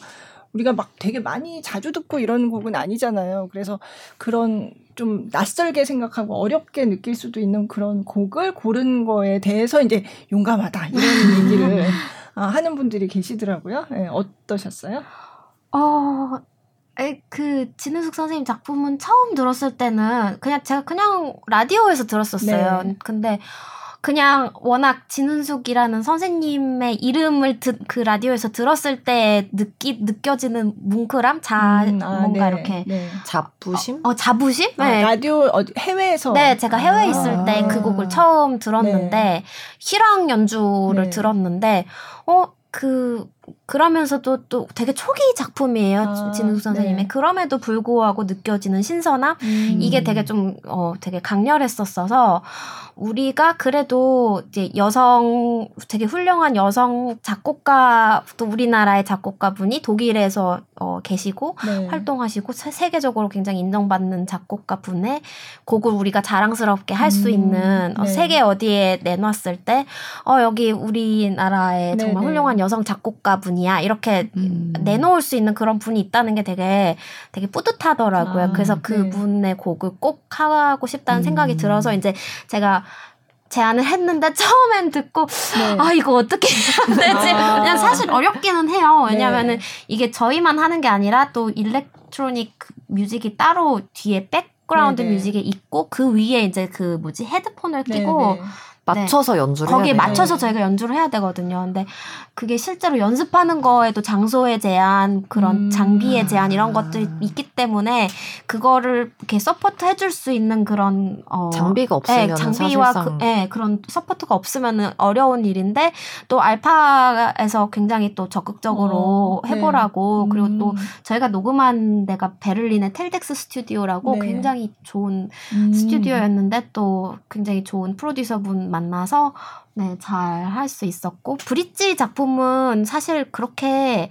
우리가 막 되게 많이 자주 듣고 이런 곡은 아니잖아요. 그래서 그런 좀 낯설게 생각하고 어렵게 느낄 수도 있는 그런 곡을 고른 거에 대해서 이제 용감하다 이런 (laughs) 얘기를 아, 하는 분들이 계시더라고요. 네, 어떠셨어요? 어, 그 진은숙 선생님 작품은 처음 들었을 때는 그냥 제가 그냥 라디오에서 들었었어요. 네. 근데 그냥 워낙 진은숙이라는 선생님의 이름을 듣, 그 라디오에서 들었을 때 느끼 느껴지는 뭉클함, 자 음, 아, 뭔가 네, 이렇게 네. 자부심? 어, 어 자부심? 아, 네. 라디오 어, 해외에서 네, 제가 해외에 아, 있을 때 그 곡을 처음 들었는데 네. 실황 연주를 네. 들었는데 어그 그러면서도 또 되게 초기 작품이에요 아, 진우숙 선생님의 네. 그럼에도 불구하고 느껴지는 신선함 음. 이게 되게 좀어 되게 강렬했었어서 우리가 그래도 이제 여성 되게 훌륭한 여성 작곡가 또 우리나라의 작곡가 분이 독일에서 어 계시고 네. 활동하시고 세계적으로 굉장히 인정받는 작곡가 분의 곡을 우리가 자랑스럽게 할수 음. 있는 어, 네. 세계 어디에 내놨을 때 어 여기 우리나라의 정말 네, 네. 훌륭한 여성 작곡가 분이야 이렇게 음. 내놓을 수 있는 그런 분이 있다는 게 되게 되게 뿌듯하더라고요. 아, 그래서 그분의 네. 곡을 꼭 하고 싶다는 음. 생각이 들어서 이제 제가 제안을 했는데 처음엔 듣고 네. 아 이거 어떻게 해야 되지? 아. 그냥 사실 어렵기는 해요. 왜냐면은 네. 이게 저희만 하는 게 아니라 또 일렉트로닉 뮤직이 따로 뒤에 백그라운드 네네. 뮤직에 있고 그 위에 이제 그 뭐지 헤드폰을 끼고 네네. 맞춰서 네. 연주를 거기에 맞춰서 저희가 연주를 해야 되거든요. 근데 그게 실제로 연습하는 거에도 장소의 제한, 그런 음. 장비의 제한 이런 것들이 있기 때문에 그거를 이렇게 support 해줄 수 있는 그런 어 장비가 없으면 네, 장비와 그, 네, 그런 support가 없으면 어려운 일인데 또 알파에서 굉장히 또 적극적으로 어, 네. 해보라고 네. 그리고 또 음. 저희가 녹음한 데가 베를린의 텔덱스 스튜디오라고 네. 굉장히 좋은 음. 스튜디오였는데 또 굉장히 좋은 프로듀서분 만 나서 네, 잘 할 수 있었고 브릿지 작품은 사실 그렇게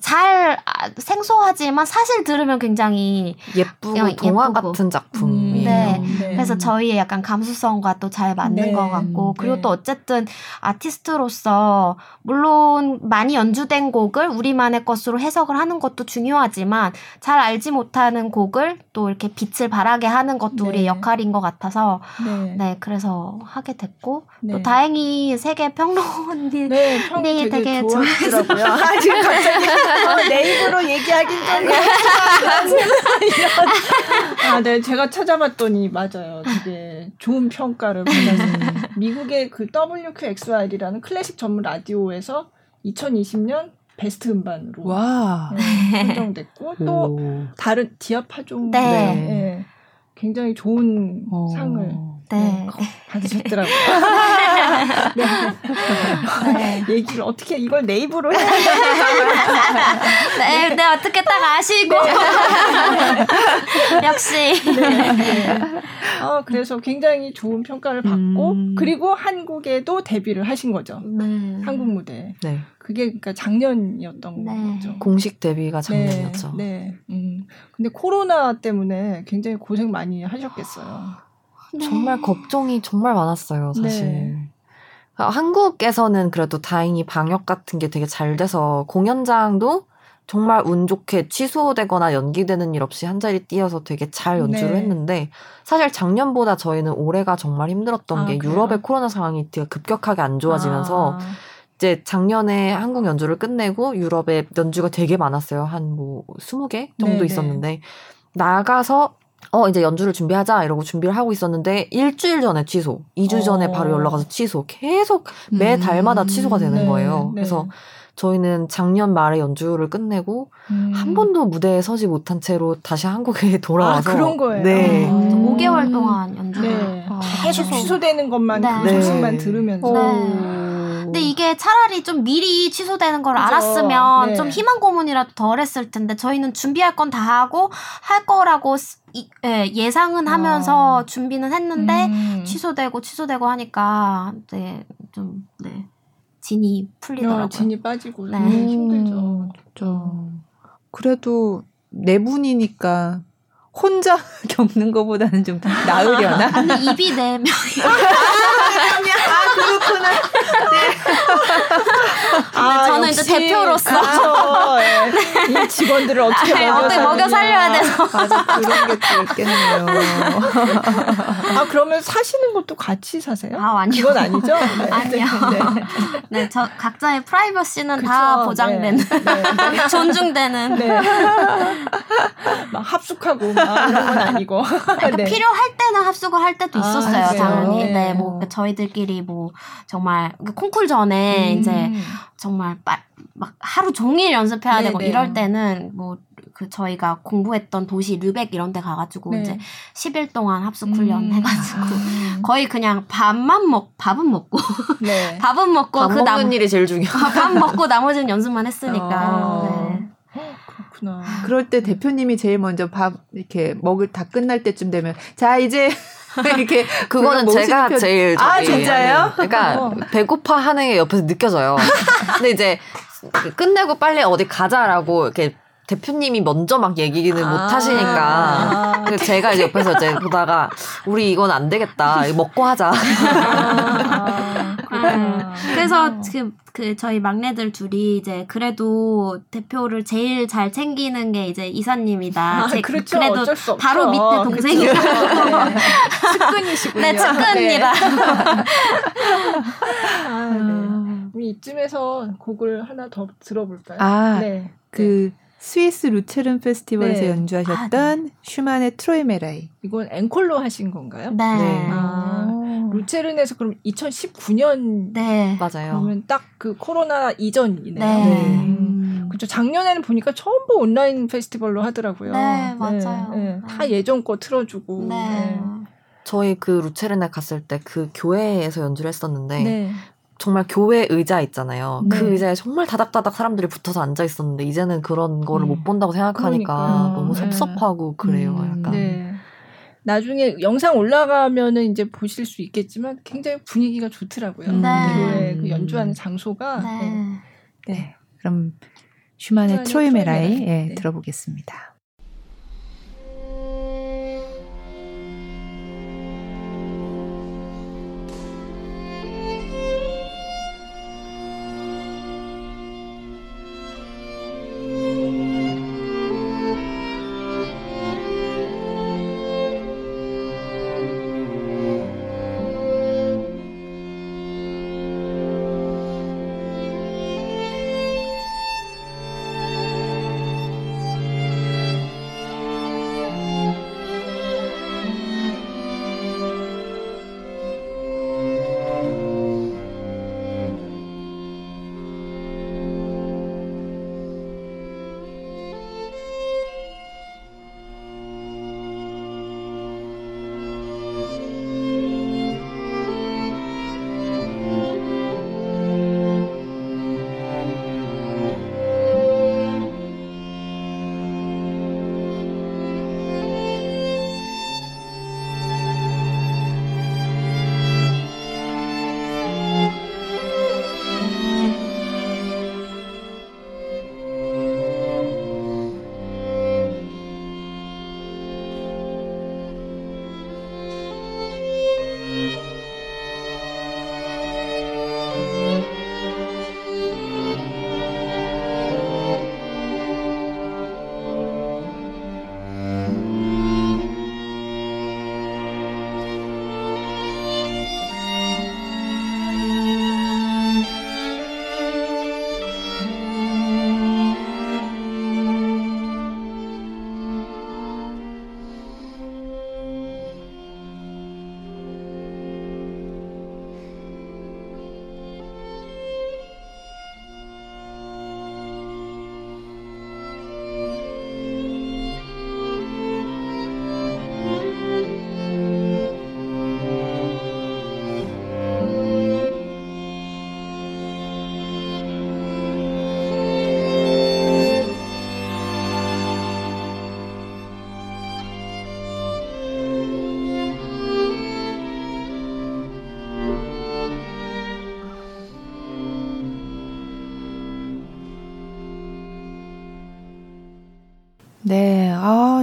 잘 아, 생소하지만 사실 들으면 굉장히 예쁘고 어, 동화 예쁘고. 같은 작품이에요. 음, 네. 네. 그래서 저희의 약간 감수성과 또 잘 맞는 네. 것 같고 그리고 네. 또 어쨌든 아티스트로서 물론 많이 연주된 곡을 우리만의 것으로 해석을 하는 것도 중요하지만 잘 알지 못하는 곡을 또 이렇게 빛을 발하게 하는 것도 우리의 네. 역할인 것 같아서 네. 네, 그래서 하게 됐고 또 네. 다행히 세계 평론이 네, 되게, 되게 좋았더라고요. 아, 지금 갑자기 어, 내 입으로 얘기하긴 좀 아, 네, 제가 찾아봤더니 맞아요. 되게 좋은 평가를 받았어요. 미국의 그 WQXR이라는 클래식 전문 라디오에서 2020년 베스트 음반으로 와. 네, 선정됐고 또 오. 다른 디아파종 네. 네. 굉장히 좋은 오. 상을 네. 네. 받으셨더라고요. 네. 네. 얘기를 어떻게 이걸 네 입으로 해? 네, 네, 어떻게 딱 아시고. (laughs) 역시. 네, 네. 어, 그래서 굉장히 좋은 평가를 받고, 음. 그리고 한국에도 데뷔를 하신 거죠. 네. 한국 무대. 네. 그게 그러니까 작년이었던 네. 거죠. 공식 데뷔가 작년이었죠. 네. 네. 음. 근데 코로나 때문에 굉장히 고생 많이 하셨겠어요. 네. 정말 걱정이 정말 많았어요, 사실. 네. 한국에서는 그래도 다행히 방역 같은 게 되게 잘 돼서 공연장도 정말 운 좋게 취소되거나 연기되는 일 없이 한 자리 뛰어서 되게 잘 연주를 네. 했는데 사실 작년보다 저희는 올해가 정말 힘들었던 아, 게 그래요? 유럽의 코로나 상황이 되게 급격하게 안 좋아지면서 아. 이제 작년에 한국 연주를 끝내고 유럽에 연주가 되게 많았어요. 한 뭐 20개 정도 네네. 있었는데 나가서 어 이제 연주를 준비하자 이러고 준비를 하고 있었는데 일주일 전에 취소, 2주 전에 어. 바로 연락 와서 취소. 계속 매 달마다 음. 취소가 되는 네. 거예요. 네. 그래서 저희는 작년 말에 연주를 끝내고 음. 한 번도 무대에 서지 못한 채로 다시 한국에 (laughs) 돌아와서 아, 그런 거예요. 네. 음. 5개월 동안 연주를 네. 어. 계속 취소되는 것만 네. 그 소식만 들으면서 네. 근데 이게 차라리 좀 미리 취소되는 걸 그죠. 알았으면 네. 좀 희망 고문이라도 덜 했을 텐데 저희는 준비할 건 다 하고 할 거라고 이, 예, 예상은 하면서 어. 준비는 했는데 음. 취소되고 취소되고 하니까 이제 좀 네. 진이 풀리더라고요. 어, 진이 빠지고 네. 음, 힘들죠. 음, 그래도 네 분이니까 혼자 (laughs) 겪는 것보다는 좀 나으려나? 아니 입이 네 명이. (laughs) 아 그렇구나. (laughs) 네. 아, 저는 이제 대표로서 그렇죠. 네. 이 직원들을 어떻게 네, 먹여, 어떻게 먹여 살려야 돼서. 맞아 그런 게 또 있겠네요. 아 그러면 사시는 것도 같이 사세요? 아 아니요. 그건 아니죠? (laughs) 네. 아니요. 네. 네, 저 각자의 프라이버시는 그쵸. 다 보장되는, 네. 네. (laughs) 존중되는. 네. 막 합숙하고 막 이런 건 아니고. 그러니까 네. 필요할 때는 합숙을 할 때도 아, 있었어요, 그래요? 당연히. 네. 네, 뭐 저희들끼리 뭐 정말 그 콩쿨 전에 음. 이제 정말 빠, 막 하루 종일 연습해야 되고 네네. 이럴 때는 뭐 그 저희가 공부했던 도시 르벡 이런 데 가가지고 네. 이제 10일 동안 합숙 훈련 음. 해가지고 아. 거의 그냥 밥만 먹 밥은 먹고 네. (laughs) 밥은 먹고 밥 그 먹는 남, 일이 제일 중요해. 밥 먹고 나머지는 연습만 했으니까. 아. 네. 그렇구나. 그럴 때 대표님이 제일 먼저 밥 이렇게 먹을 다 끝날 때쯤 되면 자 이제 이렇게 (laughs) 그거는 제가 편- 제일 아, 진짜요? 그러니까 어. 배고파 하는 게 옆에서 느껴져요. (laughs) 근데 이제 끝내고 빨리 어디 가자라고 이렇게 대표님이 먼저 막 얘기는 못 아. 하시니까 그래서 제가 이제 옆에서 이제 보다가 우리 이건 안 되겠다 이거 먹고 하자. 아, 그렇구나. 그래서 그, 그 저희 막내들 둘이 이제 그래도 대표를 제일 잘 챙기는 게 이제 이사님이다. 아, 제- 그렇죠. 그래도 어쩔 수 없죠. 바로 밑에 동생이고. 그쵸. (laughs) 네. 측근이시군요. 네, 측근입니다. (laughs) 아, 네. 우리 이쯤에서 곡을 하나 더 들어볼까요? 아, 네. 그 스위스 루체른 페스티벌에서 네. 연주하셨던 슈만의 트로이 메라이. 이건 앵콜로 하신 건가요? 네. 네. 네. 아, 루체른에서 그럼 2019년 맞아요. 그러면 딱 그 코로나 이전이네요. 네. 음. 그렇죠. 작년에는 보니까 처음 보 온라인 페스티벌로 하더라고요. 네, 맞아요. 네, 네. 다 예전 거 틀어주고. 네. 저희 그 루체른에 갔을 때 그 교회에서 연주를 했었는데 네. 정말 교회 의자 있잖아요. 네. 그 의자에 정말 다닥다닥 사람들이 붙어서 앉아 있었는데 이제는 그런 거를 음. 못 본다고 생각하니까 그러니까요. 너무 네. 섭섭하고 그래요. 음. 약간. 네. 나중에 영상 올라가면은 이제 보실 수 있겠지만 굉장히 분위기가 좋더라고요. 음. 네. 교회 그 연주하는 장소가. 네. 네. 네. 그럼 슈만의 슈만의 트로이 메라이 트로이 메라이. 예, 네. 들어보겠습니다.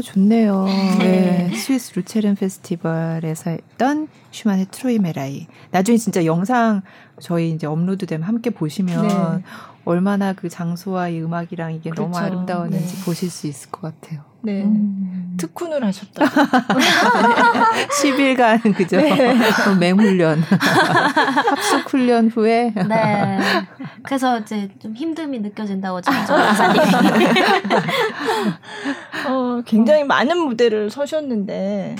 좋네요. (laughs) 네. 스위스 루체른 페스티벌에서 했던 슈만의 트로이 메라이. 나중에 진짜 영상 저희 이제 업로드되면 함께 보시면 네. 얼마나 그 장소와 이 음악이랑 이게 그렇죠. 너무 아름다웠는지 네. 보실 수 있을 것 같아요. 네. 음. 특훈을 하셨다. 10일간 (laughs) 그죠? 네. 맹훈련. (laughs) 합숙 훈련 후에. 네. 그래서 이제 좀 힘듦이 느껴진다고 지금 마사님. (laughs) 어, 굉장히 많은 무대를 서셨는데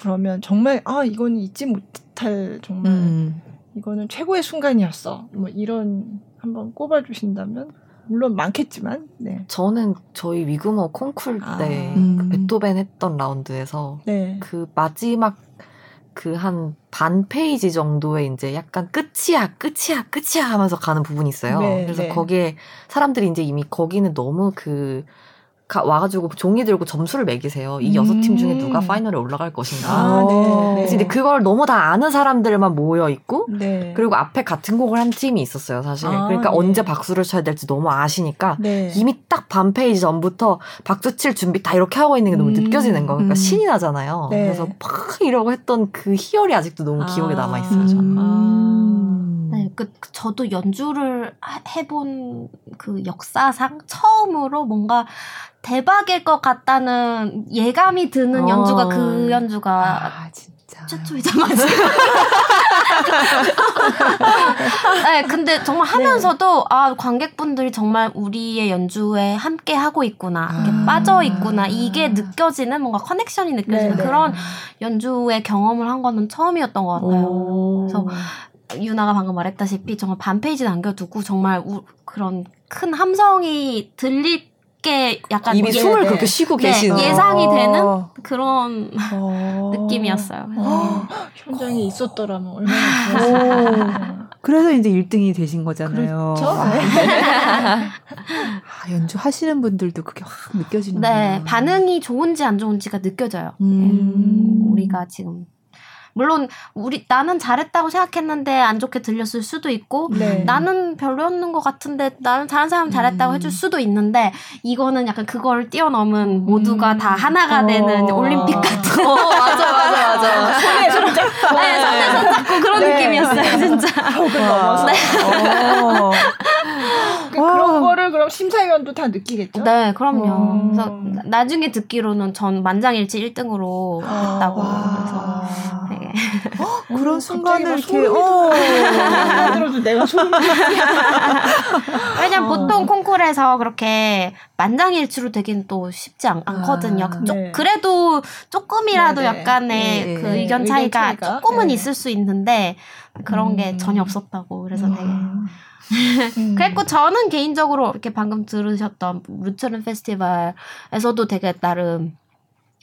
그러면 정말 아 이건 잊지 못할 정말 음. 이거는 최고의 순간이었어. 뭐 이런 한번 꼽아 주신다면 물론 많겠지만 네. 저는 저희 위그모어 콩쿨 아. 때 음. 그 베토벤 했던 라운드에서 네. 그 마지막 그 한 반 페이지 정도에 이제 약간 끝이야 끝이야 끝이야 하면서 가는 부분이 있어요. 네, 그래서 네. 거기에 사람들이 이제 이미 거기는 너무 그 가, 와가지고 종이 들고 점수를 매기세요. 이 여섯 팀 중에 누가 음. 파이널에 올라갈 것인가. 아, 네, 네. 그래서 이제 그걸 너무 다 아는 사람들만 모여 있고, 네. 그리고 앞에 같은 곡을 한 팀이 있었어요, 사실. 아, 그러니까 네. 언제 박수를 쳐야 될지 너무 아시니까 네. 이미 딱 반 페이지 전부터 박수 칠 준비 다 이렇게 하고 있는 게 너무 음. 느껴지는 거예요. 그러니까 음. 신이 나잖아요. 네. 그래서 팍 이러고 했던 그 희열이 아직도 너무 기억에 아. 남아 있어요. 저는. 음. 네, 그 저도 연주를 해본 그 역사상 처음으로 뭔가 대박일 것 같다는 예감이 드는 어. 연주가 그 연주가 아, 진짜. 최초이자마자. (laughs) 네, 근데 정말 하면서도 네. 아 관객분들이 정말 우리의 연주에 함께 하고 있구나, 아. 빠져 있구나 이게 느껴지는 뭔가 커넥션이 느껴지는 네네. 그런 연주의 경험을 한 거는 처음이었던 것 같아요. 오. 그래서 유나가 방금 말했다시피 정말 반 페이지 남겨두고 정말 우, 그런 큰 함성이 들릴 게 약간 이미 예, 숨을 네. 그렇게 쉬고 네, 계시는 예상이 어. 되는 그런 어. (laughs) 느낌이었어요. 어. 현장에 있었더라면 얼마나. 그래서 이제 1등이 되신 거잖아요. 그렇죠? 아, (laughs) 아, 연주 하시는 분들도 그게 확 느껴지는 네, 반응이 좋은지 안 좋은지가 느껴져요. 음. 우리가 지금 물론 우리 나는 잘했다고 생각했는데 안 좋게 들렸을 수도 있고 네. 나는 별로였는 것 같은데 나는 다른 사람 잘했다고 음. 해줄 수도 있는데 이거는 약간 그걸 뛰어넘은 모두가 음. 다 하나가 되는 어. 올림픽 같은 어, 맞아 맞아 맞아 손에 (laughs) 손 잡고 네, 손에 손 잡고 그런 네. 느낌이었어요 진짜 벽 을 넘어서 네. 어. 그, 런 거를 그럼 심사위원도 다 느끼겠죠? 네 그럼요 어. 그래서 나중에 듣기로는 전 만장일치 1등으로 했다고 그래서 네. 어? (laughs) 그런 순간을 이렇게 어. 들어도 내가 소름 (laughs) 왜냐면 어. 보통 콩쿨에서 그렇게 만장일치로 되긴 또 쉽지 않, 거든요 아, 네. 그래도 조금이라도 네네. 약간의 네. 그 의견 차이가, 의견 차이가? 조금은 네. 있을 수 있는데 그런 음. 게 전혀 없었다고 그래서 음. 되게 음. 그랬고 저는 개인적으로 이렇게 방금 들으셨던 루처른 페스티벌에서도 되게 나름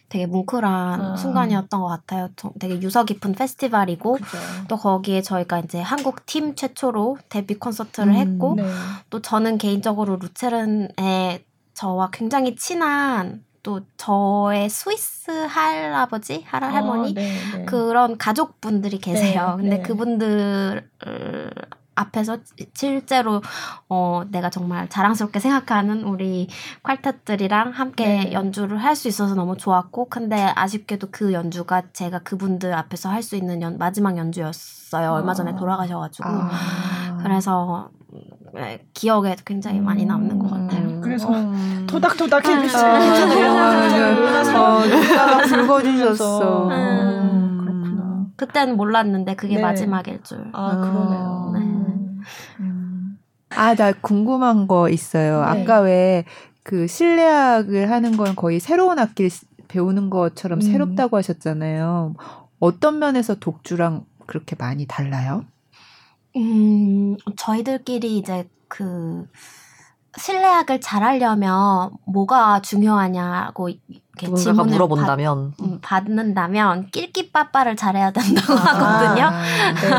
되게 뭉클한 아. 순간이었던 것 같아요. 되게 유서 깊은 페스티벌이고 그쵸. 또 거기에 저희가 이제 한국 팀 최초로 데뷔 콘서트를 음, 했고 네. 또 저는 개인적으로 루체른의 저와 굉장히 친한 또 저의 스위스 할아버지, 할 할머니 아, 네, 네. 그런 가족분들이 계세요. 네, 근데 네. 그분들 앞에서 실제로 어 내가 정말 자랑스럽게 생각하는 우리 퀄텟들이랑 함께 네. 연주를 할 수 있어서 너무 좋았고 근데 아쉽게도 그 연주가 제가 그분들 앞에서 할 수 있는 연, 마지막 연주였어요. 얼마 전에 아. 돌아가셔가지고 아. 그래서 네, 기억에 굉장히 많이 남는 것 같아요. 음. 그래서 음. 토닥토닥 해주시고 아, 눈가가 붉어지셨어. 음. 그때는 몰랐는데 그게 네. 마지막일 줄. 아 그러네요. 네. 아, 나 궁금한 거 있어요. 네. 아까 왜 그 실내악을 하는 건 거의 새로운 악기를 배우는 것처럼 음. 새롭다고 하셨잖아요. 어떤 면에서 독주랑 그렇게 많이 달라요? 음, 저희들끼리 이제 그 실내악을 잘하려면 뭐가 중요하냐고 질문을 물어본다면 받, 는다면 낄끼 빠빠를 잘해야 된다고 아, 하거든요.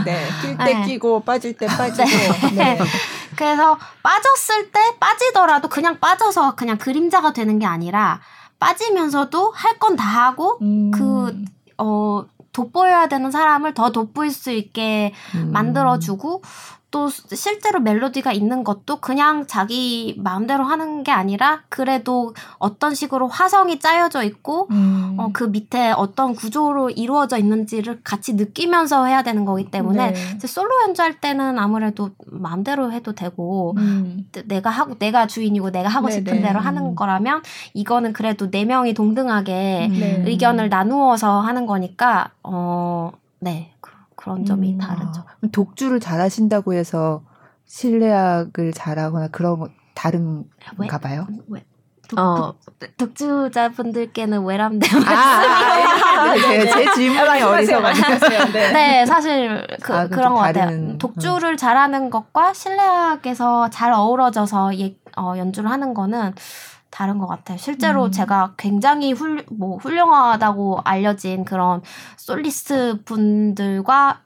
네네. 낄때 네. 끼고 빠질 때 빠지고. 네. 네. 그래서 빠졌을 때 빠지더라도 그냥 빠져서 그냥 그림자가 되는 게 아니라 빠지면서도 할 건 다 하고 음. 그어 돋보여야 되는 사람을 더 돋보일 수 있게 음. 만들어주고 또 실제로 멜로디가 있는 것도 그냥 자기 마음대로 하는 게 아니라 그래도 어떤 식으로 화성이 짜여져 있고 음. 어, 그 밑에 어떤 구조로 이루어져 있는지를 같이 느끼면서 해야 되는 거기 때문에 네. 솔로 연주할 때는 아무래도 마음대로 해도 되고 음. 내가 하고 내가 주인이고 내가 하고 네네. 싶은 대로 하는 음. 거라면 이거는 그래도 네 명이 동등하게 음. 네. 의견을 나누어서 하는 거니까 어 네. 그런 점이 음. 다르죠. 독주를 잘하신다고 해서 실내악을 잘하거나 그런 다른가 봐요. 왜? 독, 어. 독, 주자분들께는 외람된 아, 아, 아, 네, 네. 제 질문이 어디서 네. 네, 사실 그, 아, 런것 같아요. 독주를 음. 잘하는 것과 실내악에서 잘 어우러져서 예, 어, 연주를 하는 거는 다른 것 같아요. 실제로 음. 제가 굉장히 훌, 뭐 훌륭하다고 알려진 그런 솔리스트 분들과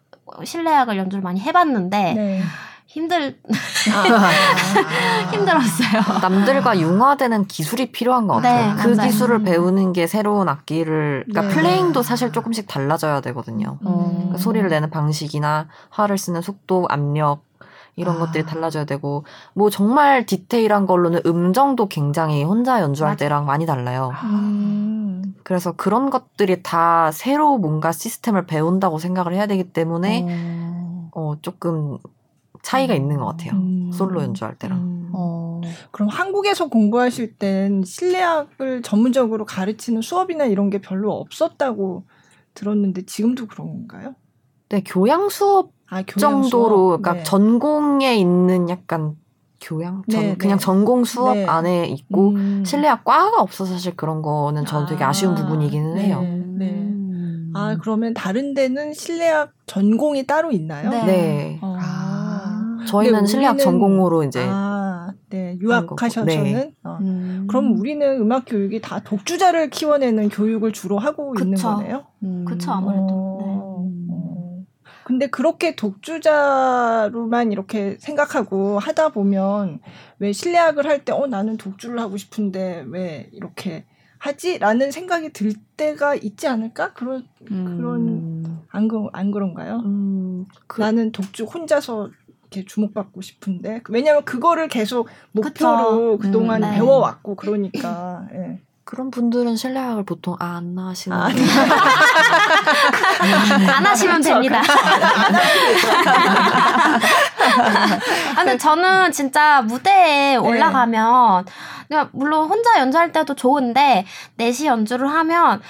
실내악을 연주를 많이 해봤는데 네. 힘들 아. (laughs) 힘들었어요. 남들과 융화되는 기술이 필요한 것 같아요. 네, 그 맞아요. 기술을 배우는 게 새로운 악기를 그러니까 네. 플레잉도 사실 조금씩 달라져야 되거든요. 음. 그러니까 소리를 내는 방식이나 화를 쓰는 속도, 압력 이런 아. 것들이 달라져야 되고 뭐 정말 디테일한 걸로는 음정도 굉장히 혼자 연주할 맞아. 때랑 많이 달라요. 음. 그래서 그런 것들이 다 새로 뭔가 시스템을 배운다고 생각을 해야 되기 때문에 음. 어 조금 차이가 있는 것 같아요. 음. 솔로 연주할 때랑. 음. 어. 그럼 한국에서 공부하실 땐 실내악을 전문적으로 가르치는 수업이나 이런 게 별로 없었다고 들었는데 지금도 그런 건가요? 네, 교양 수업 아, 정도로 그러니까 네. 전공에 있는 약간 교양 전, 네, 그냥 네. 전공 수업 네. 안에 있고 음. 실내악 과가 없어서 사실 그런 거는 저는 되게 아, 쉬운 부분이기는 네, 해요. 네. 음. 아 그러면 다른 데는 실내악 전공이 따로 있나요? 네. 어. 아. 저희는 실내악 전공으로 이제 아, 네 유학하셔서는 어. 음. 그럼 우리는 음악 교육이 다 독주자를 키워내는 교육을 주로 하고 그쵸. 있는 거네요. 음. 그렇죠 아무래도. 어. 근데 그렇게 독주자로만 이렇게 생각하고 하다 보면 왜 실내악을 할 때 어 나는 독주를 하고 싶은데 왜 이렇게 하지라는 생각이 들 때가 있지 않을까? 그런 음. 그런 안, 안 그런가요? 음, 그, 나는 독주 혼자서 이렇게 주목받고 싶은데 왜냐하면 그거를 계속 목표로 그쵸. 그동안 음, 네. 배워왔고 그러니까 예. 그런 분들은 실내악을 보통 안 하시는 아, 안 하시면 됩니다. 아, 근데 저는 진짜 무대에 네. 올라가면 네. 물론 혼자 연주할 때도 좋은데 넷이 연주를 하면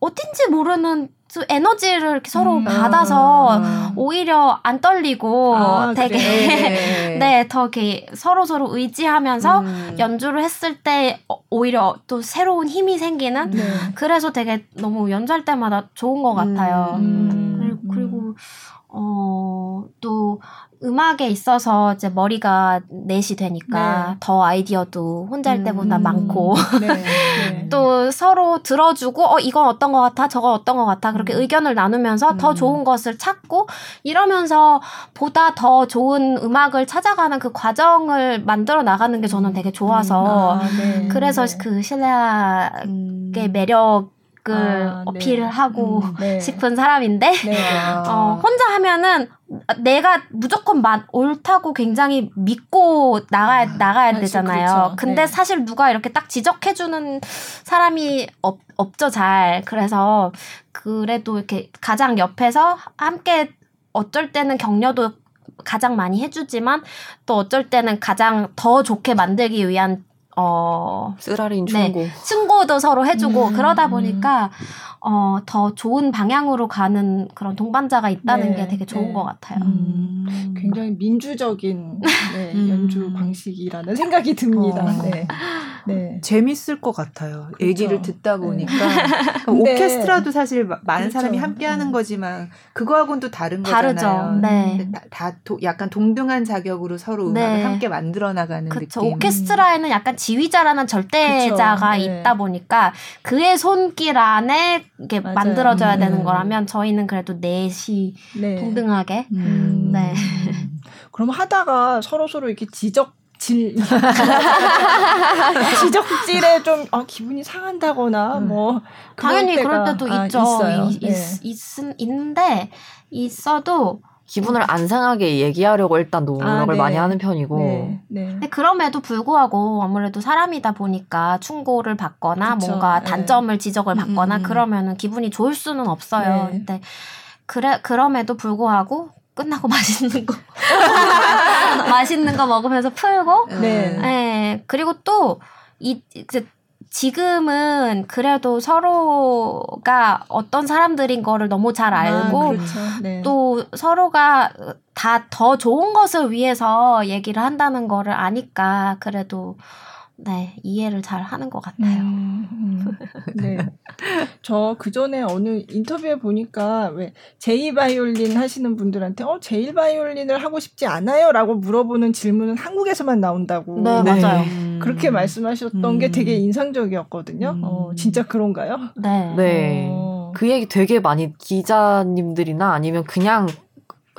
어딘지 모르는 에너지를 이렇게 서로 음. 받아서 아. 오히려 안 떨리고 아, 되게 (laughs) 네, 더 이렇게 서로 서로 의지하면서 음. 연주를 했을 때 오히려 또 새로운 힘이 생기는 네. 그래서 되게 너무 연주할 때마다 좋은 것 같아요. 음. 그리고, 그리고 어, 또 음악에 있어서 이제 머리가 넷이 되니까 네. 더 아이디어도 혼자 할 때보다 음. 많고 네. 네. (laughs) 또 서로 들어주고 어 이건 어떤 것 같아 저건 어떤 것 같아 그렇게 음. 의견을 나누면서 음. 더 좋은 것을 찾고 이러면서 보다 더 좋은 음악을 찾아가는 그 과정을 만들어 나가는 게 저는 되게 좋아서 음. 아, 네. 그래서 네. 그 실내악의 음. 매력 을 아, 어필하고 네. 음, 네. (laughs) 싶은 사람인데 네. (laughs) 어, 혼자 하면은 내가 무조건 맞 옳다고 굉장히 믿고 나가야 아, 나가야 되잖아요. 그렇죠. 근데 네. 사실 누가 이렇게 딱 지적해 주는 사람이 없, 없죠 잘. 그래서 그래도 이렇게 가장 옆에서 함께 어쩔 때는 격려도 가장 많이 해주지만 또 어쩔 때는 가장 더 좋게 만들기 위한 어 쓰라린 충고. 네, 충고도 서로 해주고 음, 그러다 보니까 어, 더 좋은 방향으로 가는 그런 동반자가 있다는 네, 게 되게 좋은 네. 것 같아요. 음. 굉장히 민주적인 네, (laughs) 음. 연주 방식이라는 생각이 듭니다. 어. 네. 네. 재밌을 것 같아요. 그렇죠. 얘기를 듣다 네. 보니까 (laughs) 그러니까 오케스트라도 사실 많은 그렇죠. 사람이 함께 하는 네. 거지만 그거하고는 또 다른 다르죠. 거잖아요. 네. 다, 다 도, 약간 동등한 자격으로 서로 음악을 네. 함께 만들어 나가는 그쵸. 느낌. 오케스트라에는 약간 지휘자라는 절대자가 그쵸. 있다 보니까 그의 손길 안에 이게 맞아요. 만들어져야 음. 되는 거라면 저희는 그래도 넷이 네. 동등하게 음. 네. (laughs) 그럼 하다가 서로 서로 이렇게 지적 질 (laughs) 지적질에 좀 어, 기분이 상한다거나 음. 뭐 당연히 그럴 때도 아, 있죠. 있어요. 이, 네. 있, 있, 있는데 있어도 기분을 안 상하게 얘기하려고 일단 노력을 아, 네. 많이 하는 편이고. 네. 네. 근데 그럼에도 불구하고 아무래도 사람이다 보니까 충고를 받거나 그쵸. 뭔가 네. 단점을 지적을 음, 받거나 음, 음. 그러면은 기분이 좋을 수는 없어요. 네. 근데 그래 그럼에도 불구하고 끝나고 (laughs) 맛있는 거 (laughs) 맛있는 거 먹으면서 풀고 네. 네. 그리고 또 이 지금은 그래도 서로가 어떤 사람들인 거를 너무 잘 아, 알고 아, 그렇죠. 네. 또 서로가 다 더 좋은 것을 위해서 얘기를 한다는 거를 아니까 그래도 네, 이해를 잘 하는 것 같아요. 음, 음. (laughs) 네. 저 그 전에 어느 인터뷰에 보니까 왜 제이 바이올린 하시는 분들한테 어, 제이 바이올린을 하고 싶지 않아요? 라고 물어보는 질문은 한국에서만 나온다고. 네, 네. 맞아요. 그렇게 말씀하셨던 음. 게 되게 인상적이었거든요. 어, 음. 진짜 그런가요? 네. 네. 어. 그 얘기 되게 많이 기자님들이나 아니면 그냥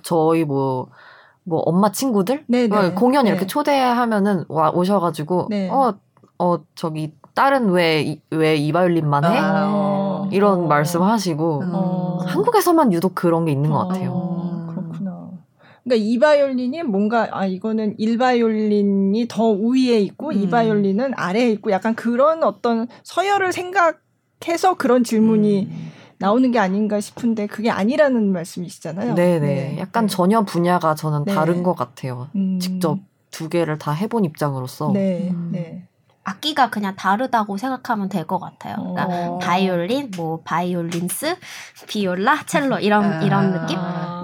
저희 뭐뭐 엄마 친구들 네, 네. 어, 공연 이렇게 네. 초대하면은 와 오셔가지고 네. 어, 어 저기 딸은 왜 왜 이바이올린만 해? 아, 어. 이런 어. 말씀하시고 어. 한국에서만 유독 그런 게 있는 것 같아요. 어. 그러니까 이 바이올린이 뭔가 아 이거는 일 바이올린이 더 우위에 있고 음. 이 바이올린은 아래에 있고 약간 그런 어떤 서열을 생각해서 그런 질문이 음. 나오는 게 아닌가 싶은데 그게 아니라는 말씀이시잖아요. 네네. 네. 약간 네. 전혀 분야가 저는 네. 다른 것 같아요. 음. 직접 두 개를 다 해본 입장으로서. 네. 음. 네. 악기가 그냥 다르다고 생각하면 될 것 같아요. 그러니까 어. 바이올린, 뭐 바이올린스, 비올라, 첼로 이런 아. 이런 느낌.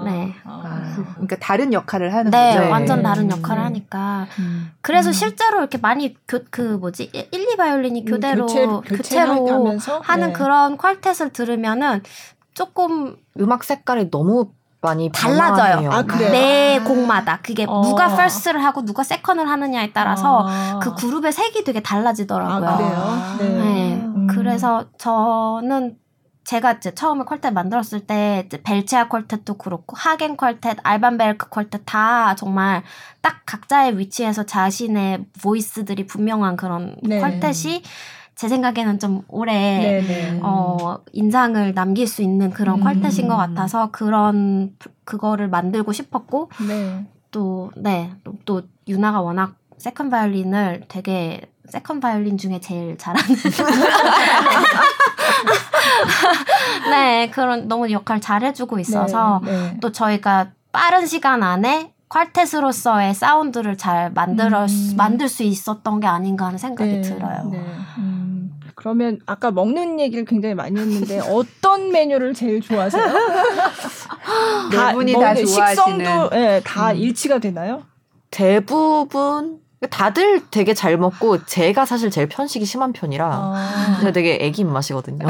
네. 아. 그러니까 다른 역할을 하는 네, 거죠. 완전 다른 역할을 음. 하니까. 음. 그래서 음. 실제로 이렇게 많이 교, 그 뭐지 1, 2 바이올린이 음, 교대로 교체, 교체로 하면서? 하는 네. 그런 퀄텟을 들으면은 조금 음악 색깔이 너무 많이 달라져요. 아, 내 곡마다 그게 어. 누가 first를 하고 누가 second을 하느냐에 따라서 아. 그 그룹의 색이 되게 달라지더라고요. 아, 그래요? 네. 네. 음. 그래서 저는 제가 이제 처음에 퀄텟 만들었을 때 벨치아 퀄텟도 그렇고 하겐 퀄텟, 알반 벨크 퀄텟 다 정말 딱 각자의 위치에서 자신의 보이스들이 분명한 그런 네. 퀄텟이 제 생각에는 좀 오래 네네. 어 인상을 남길 수 있는 그런 음. quartet인 것 같아서 그런 그거를 만들고 싶었고 네. 또네 또, 또 유나가 워낙 second 바이올린을 되게 second 바이올린 중에 제일 잘하는 (laughs) (laughs) 네 그런 너무 역할 잘해주고 있어서 네, 네. 또 저희가 빠른 시간 안에 quartet으로서의 사운드를 잘 만들어 음. 만들 수 있었던 게 아닌가 하는 생각이 네, 들어요. 네. 음. 그러면 아까 먹는 얘기를 굉장히 많이 했는데 (laughs) 어떤 메뉴를 제일 좋아하세요? 네 분이 다 좋아하시는 식성도 네, 다 음. 일치가 되나요? 대부분 다들 되게 잘 먹고 제가 사실 제일 편식이 심한 편이라 아. 제가 되게 애기 입맛이거든요.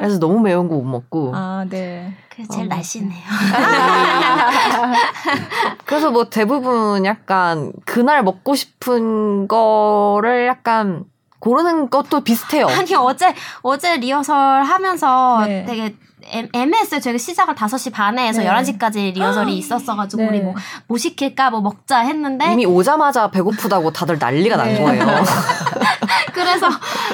그래서 너무 매운 거 못 먹고. 아, 네. 그게 제일 어. 날씬해요. (laughs) 그래서 뭐 대부분 약간 그날 먹고 싶은 거를 약간 고르는 것도 비슷해요. 아니 어제 어제 리허설 하면서 네. 되게 애매했어요. 저희가 시작을 5시 반에 해서 네. 11시까지 리허설이 있었어가지고 네. 우리 뭐, 뭐 시킬까 뭐 먹자 했는데 이미 오자마자 배고프다고 다들 난리가 난 네. 거예요. (laughs) 그래서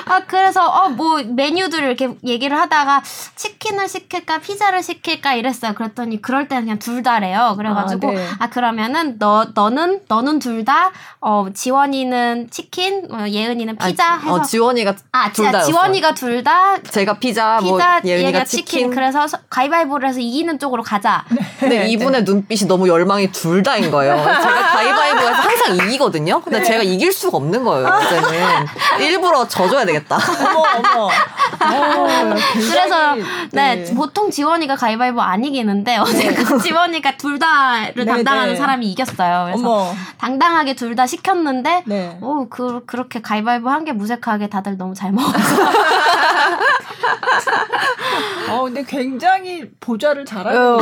아 그래서 어 뭐 메뉴들을 이렇게 얘기를 하다가 치킨을 시킬까 피자를 시킬까 이랬어요. 그랬더니 그럴 때는 그냥 둘 다래요. 그래가지고 아, 네. 아 그러면은 너 너는 너는 둘 다 어 지원이는 치킨 어, 예은이는 피자 아니, 해서 어 지원이가 아 진짜 지원이가 둘 다 제가 피자, 뭐 피자 뭐 예은이가 치킨, 치킨 그래서 가위바위보를 해서 이기는 쪽으로 가자. 근데 네. 이분의 눈빛이 너무 열망이 둘 다인 거예요. 제가 가위바위보에서 항상 이기거든요. 근데 네. 제가 이길 수가 없는 거예요. 이제는 일부러 져줘야 되겠다. 어머 어머. 어, 그래서 네, 네, 보통 지원이가 가위바위보 안 이기는데 어제 네. 지원이가 둘 다를 네, 담당하는 네. 사람이 이겼어요. 그래서 어머. 당당하게 둘 다 시켰는데 네. 오, 그, 그렇게 가위바위보 한 게 무색하게 다들 너무 잘 먹었어요. (laughs) 어, 근데 굉장히 보좌를 잘하는 어.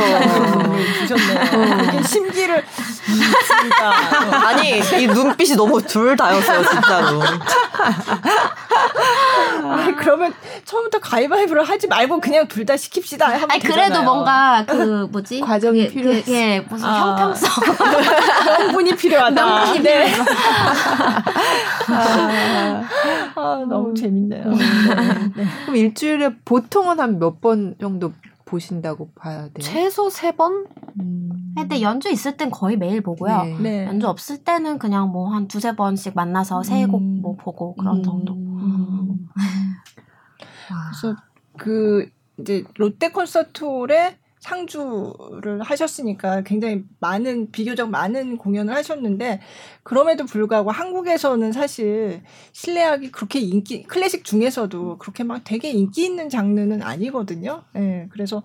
주셨네요. 어. 이게 심기를 습니다 아니 이 눈빛이 너무 둘 다였어요 진짜로. 아니, 그러면 처음부터 가위바위보를 하지 말고 그냥 둘 다 시킵시다. 하면 아니 되잖아요. 그래도 뭔가 그 뭐지 과정이 필요해. 그, 예, 무슨 아. 형평성 명분이 필요하다. 명분이 네. 아, 아, 너무 재밌네요. 네. 네. 그럼 일주일에 보통은 한 몇 번 정도 보신다고 봐야 돼요? 최소 세 번? 음. 근데 연주 있을 땐 거의 매일 보고요. 네. 네. 연주 없을 때는 그냥 뭐 한 두세 번씩 만나서 새 곡뭐 음. 보고 그런 음. 정도. 음. (laughs) 그래서 그 이제 롯데 콘서트 홀에 상주를 하셨으니까 굉장히 많은 비교적 많은 공연을 하셨는데 그럼에도 불구하고 한국에서는 사실 실내악이 그렇게 인기 클래식 중에서도 그렇게 막 되게 인기 있는 장르는 아니거든요. 예. 네, 그래서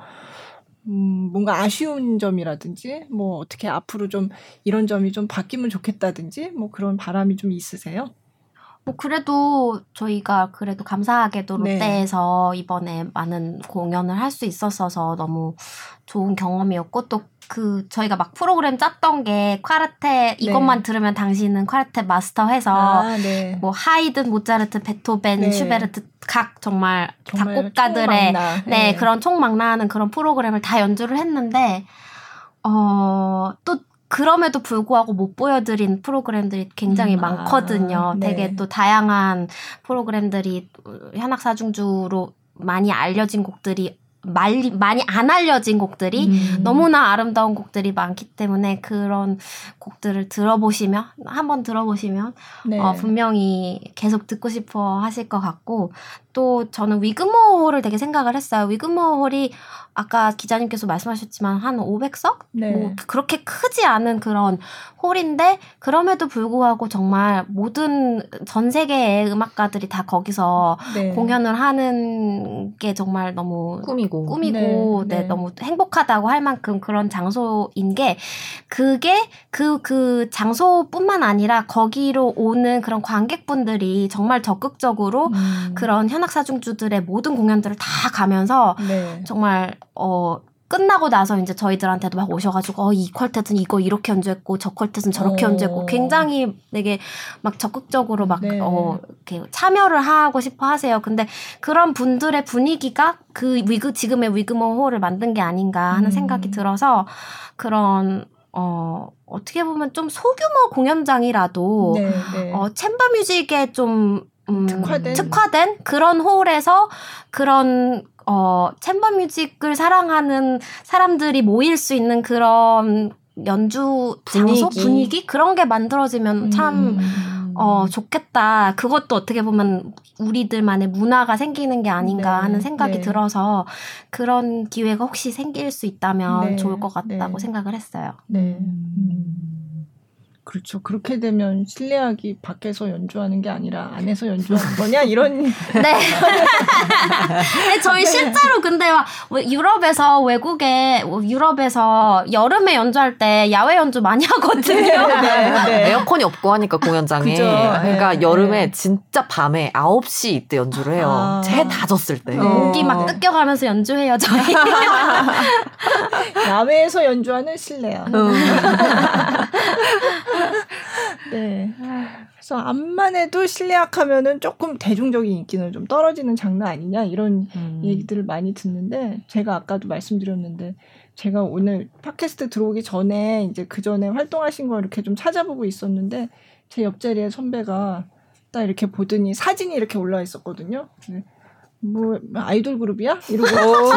음, 뭔가 아쉬운 점이라든지 뭐 어떻게 앞으로 좀 이런 점이 좀 바뀌면 좋겠다든지 뭐 그런 바람이 좀 있으세요? 뭐 그래도 저희가 그래도 감사하게도 네. 롯데에서 네. 이번에 많은 공연을 할 수 있었어서 너무 좋은 경험이었고 또 그 저희가 막 프로그램 짰던 게 콰르텟 이것만 네. 들으면 당신은 콰르텟 마스터 해서 아, 네. 뭐 하이든 모차르트 베토벤 네. 슈베르트 각 정말, 정말 작곡가들의 네, 네, 그런 총망라하는 그런 프로그램을 다 연주를 했는데 어또 그럼에도 불구하고 못 보여드린 프로그램들이 굉장히 음, 많거든요. 아, 네. 되게 또 다양한 프로그램들이 현악사중주로 많이 알려진 곡들이 많이, 많이 안 알려진 곡들이 음. 너무나 아름다운 곡들이 많기 때문에 그런 곡들을 들어보시면 한번 들어보시면 네. 어, 분명히 계속 듣고 싶어 하실 것 같고 또 저는 위그모홀을 되게 생각을 했어요. 위그모홀이 아까 기자님께서 말씀하셨지만 한 500석? 네. 뭐 그렇게 크지 않은 그런 홀인데 그럼에도 불구하고 정말 모든 전 세계의 음악가들이 다 거기서 네. 공연을 하는 게 정말 너무 꿈이고 꿈이고 네, 네, 네. 너무 행복하다고 할 만큼 그런 장소인 게 그게 그그 그 장소뿐만 아니라 거기로 오는 그런 관객분들이 정말 적극적으로 음. 그런 현 현악사중주들의 모든 공연들을 다 가면서 네. 정말 어 끝나고 나서 이제 저희들한테도 막 오셔가지고 어, 이 퀄텟은 이거 이렇게 연주했고 저 퀄텟은 저렇게 오. 어. 연주했고 굉장히 되게 막 적극적으로 막 네. 어, 이렇게 참여를 하고 싶어 하세요. 근데 그런 분들의 분위기가 그 위그 지금의 위그모 홀을 만든 게 아닌가 하는 음. 생각이 들어서 그런 어, 어떻게 보면 좀 소규모 공연장이라도 네, 네. 어, 챔버 뮤직에 좀 음, 특화된. 특화된 그런 홀에서 그런 어 챔버 뮤직을 사랑하는 사람들이 모일 수 있는 그런 연주 분위기. 장소 분위기 그런 게 만들어지면 참 음. 어, 좋겠다. 그것도 어떻게 보면 우리들만의 문화가 생기는 게 아닌가 네, 하는 생각이 네. 들어서 그런 기회가 혹시 생길 수 있다면 네, 좋을 것 같다고 네. 생각을 했어요. 네. 음. 그렇죠. 그렇게 되면 실내악이 밖에서 연주하는 게 아니라 안에서 연주하는 거냐 이런. (laughs) 네. 네. 저희 실제로 근데 뭐 유럽에서 외국에 뭐 유럽에서 여름에 연주할 때 야외 연주 많이 하거든요. 네, 네, 네. 에어컨이 없고 하니까 공연장에. 그죠, 그러니까 네, 여름에 네. 진짜 밤에 9시 이때 연주를 해요. 아. 해 다 졌을 때. 목이 막 뜯겨가면서 연주해요 저희. (laughs) 야외에서 연주하는 실내악. 음. (laughs) (laughs) 네. 그래서 암만 해도 실내악 하면은 조금 대중적인 인기는 좀 떨어지는 장르 아니냐 이런 음. 얘기들을 많이 듣는데 제가 아까도 말씀드렸는데 제가 오늘 팟캐스트 들어오기 전에 이제 그 전에 활동하신 거 이렇게 좀 찾아보고 있었는데 제 옆자리에 선배가 딱 이렇게 보더니 사진이 이렇게 올라와 있었거든요. 네. 뭐 아이돌 그룹이야? 이러고 어,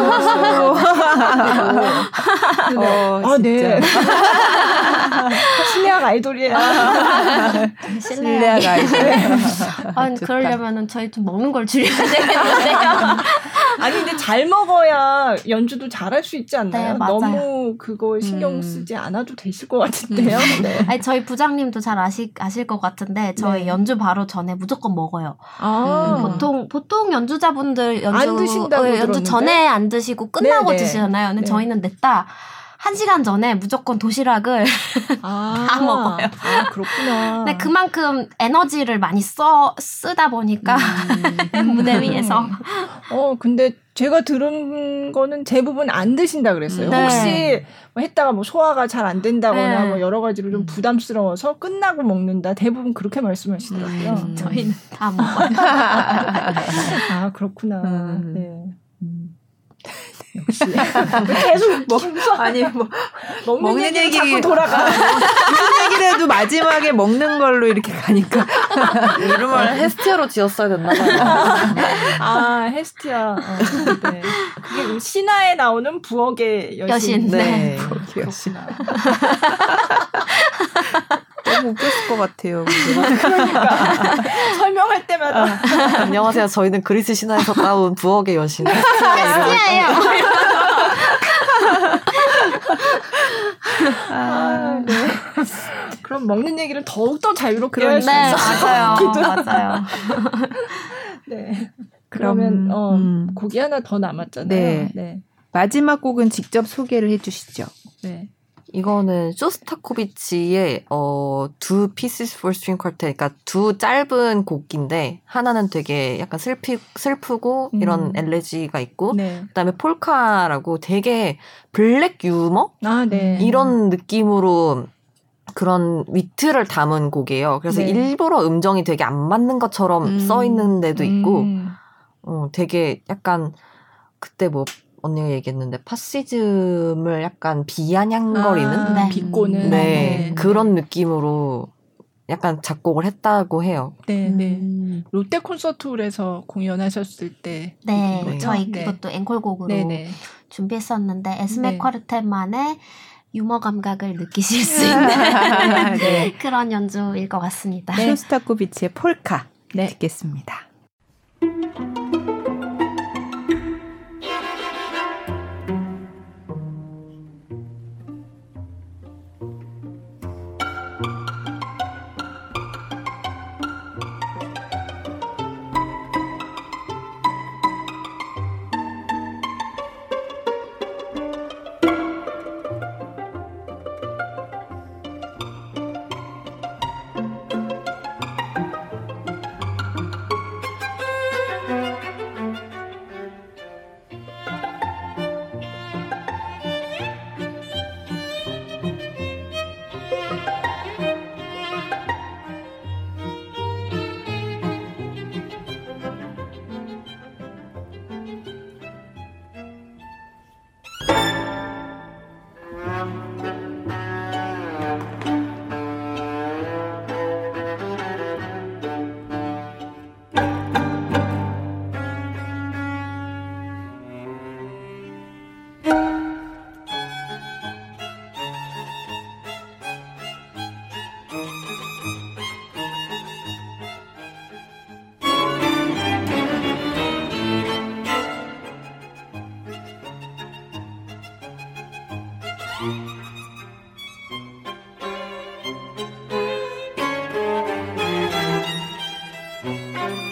어, 아, 네. 실내악 아이돌이에요. 실내악 아이돌. 아, 그러려면은 저희 좀 먹는 걸 줄여야 (laughs) 되겠는데요. 아니 근데 잘 먹어야 연주도 잘할 수 있지 않나요? 네, 너무 그거 신경 음. 쓰지 않아도 되실 것 같은데요. 음. 네. (laughs) 아니 저희 부장님도 잘 아시, 아실 것 같은데 저희 네. 연주 바로 전에 무조건 먹어요. 아. 음, 보통 보통 연주자분들 분들 연주 어, 연주 전에 안 드시고 끝나고 네네. 네. 드시잖아요. 근데 네. 저희는 냈다. 한 시간 전에 무조건 도시락을 (laughs) 아, 다 먹어요. 아, 그렇구나. 근데 그만큼 에너지를 많이 써, 쓰다 보니까 음. (laughs) 무대 위에서. 어, 근데 제가 들은 거는 대부분 안 드신다 그랬어요. 네. 혹시 뭐 했다가 뭐 소화가 잘 안 된다거나 네. 뭐 여러 가지로 좀 부담스러워서 끝나고 먹는다. 대부분 그렇게 말씀하시더라고요. 음, 저희는 다 먹어요. (laughs) 아, 그렇구나. 음. 네. 역시 (laughs) 계속 뭐 아니 뭐 먹는, 먹는 얘기 자꾸 돌아가. 무슨 얘기 아무래도 마지막에 먹는 걸로 이렇게 가니까 이름을 헤스티아로 지었어야 됐나 봐요. (laughs) 아 헤스티아. 어, 네. 그게 신화에 나오는 부엌의 여신. 여신. 네. 네. 부엌의 여신. 너무 웃겼을 것 같아요. 그러니까 (laughs) 설명할 때마다 안녕하세요. 저희는 그리스 신화에서 따온 부엌의 여신 헤스티아의 이름을 헤스티아예요. 아, 네. 그럼 먹는 얘기를 더욱 더 자유롭게 할수 네, 있어. 맞아요. (laughs) 맞아요. 네. 그럼, 그러면 어, 음. 곡이 하나 더 남았잖아요. 네. 네. 마지막 곡은 직접 소개를 해주시죠. 네. 이거는 쇼스타코비치의 어, 두 Pieces for String Quartet, 그러니까 두 짧은 곡인데 하나는 되게 약간 슬피, 슬프고 음. 이런 엘레지가 있고 네. 그다음에 폴카라고 되게 블랙 유머 아, 네. 이런 느낌으로 그런 위트를 담은 곡이에요. 그래서 네. 일부러 음정이 되게 안 맞는 것처럼 음. 써 있는 데도 있고 음. 어, 되게 약간 그때 뭐 언니가 얘기했는데 파시즘을 약간 비아냥거리는 아, 네. 비꼬는 네, 네. 그런 느낌으로 약간 작곡을 했다고 해요. 네, 네. 음. 롯데 콘서트홀에서 공연하셨을 때 네, 네. 저희 네. 그것도 앵콜곡으로 네, 네. 준비했었는데 에스메 네. 쿼르텟만의 유머 감각을 느끼실 수 있는 (laughs) 네. (laughs) 그런 연주일 것 같습니다. 쇼스타코비치의 폴카 네. 듣겠습니다.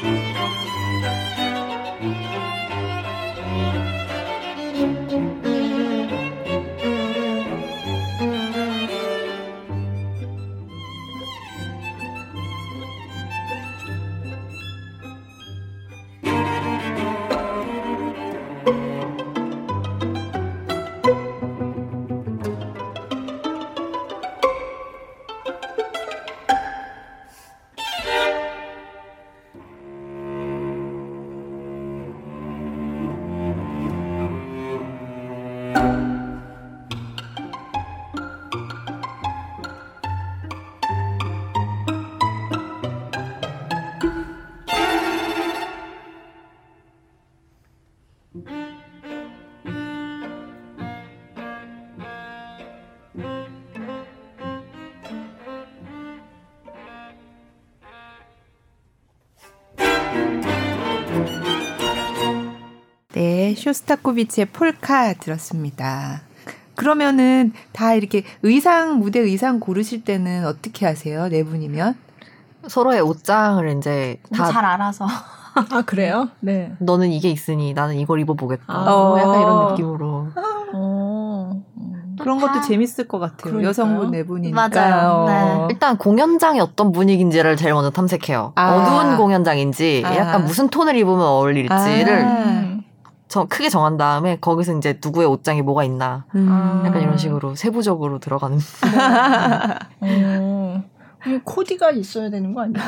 네, 쇼스타코비치의 폴카 들었습니다. 그러면은 다 이렇게 의상 무대 의상 고르실 때는 어떻게 하세요? 네 분이면? 서로의 옷장을 이제 다 잘 알아서 아 그래요? 네. 너는 이게 있으니 나는 이걸 입어보겠다. 아. 뭐 약간 어. 이런 느낌으로. 어. 음. 그런 다- 것도 재밌을 것 같아요. 그러니까요. 여성분 네 분이니까. 맞아요. 네. 일단 공연장이 어떤 분위기인지를 제일 먼저 탐색해요. 아. 어두운 공연장인지 아. 약간 무슨 톤을 입으면 어울릴지를 아. 음. 저 크게 정한 다음에 거기서 이제 누구의 옷장이 뭐가 있나 음. 약간 아. 이런 식으로 세부적으로 들어가는. (laughs) 어. 그럼 코디가 있어야 되는 거 아니에요?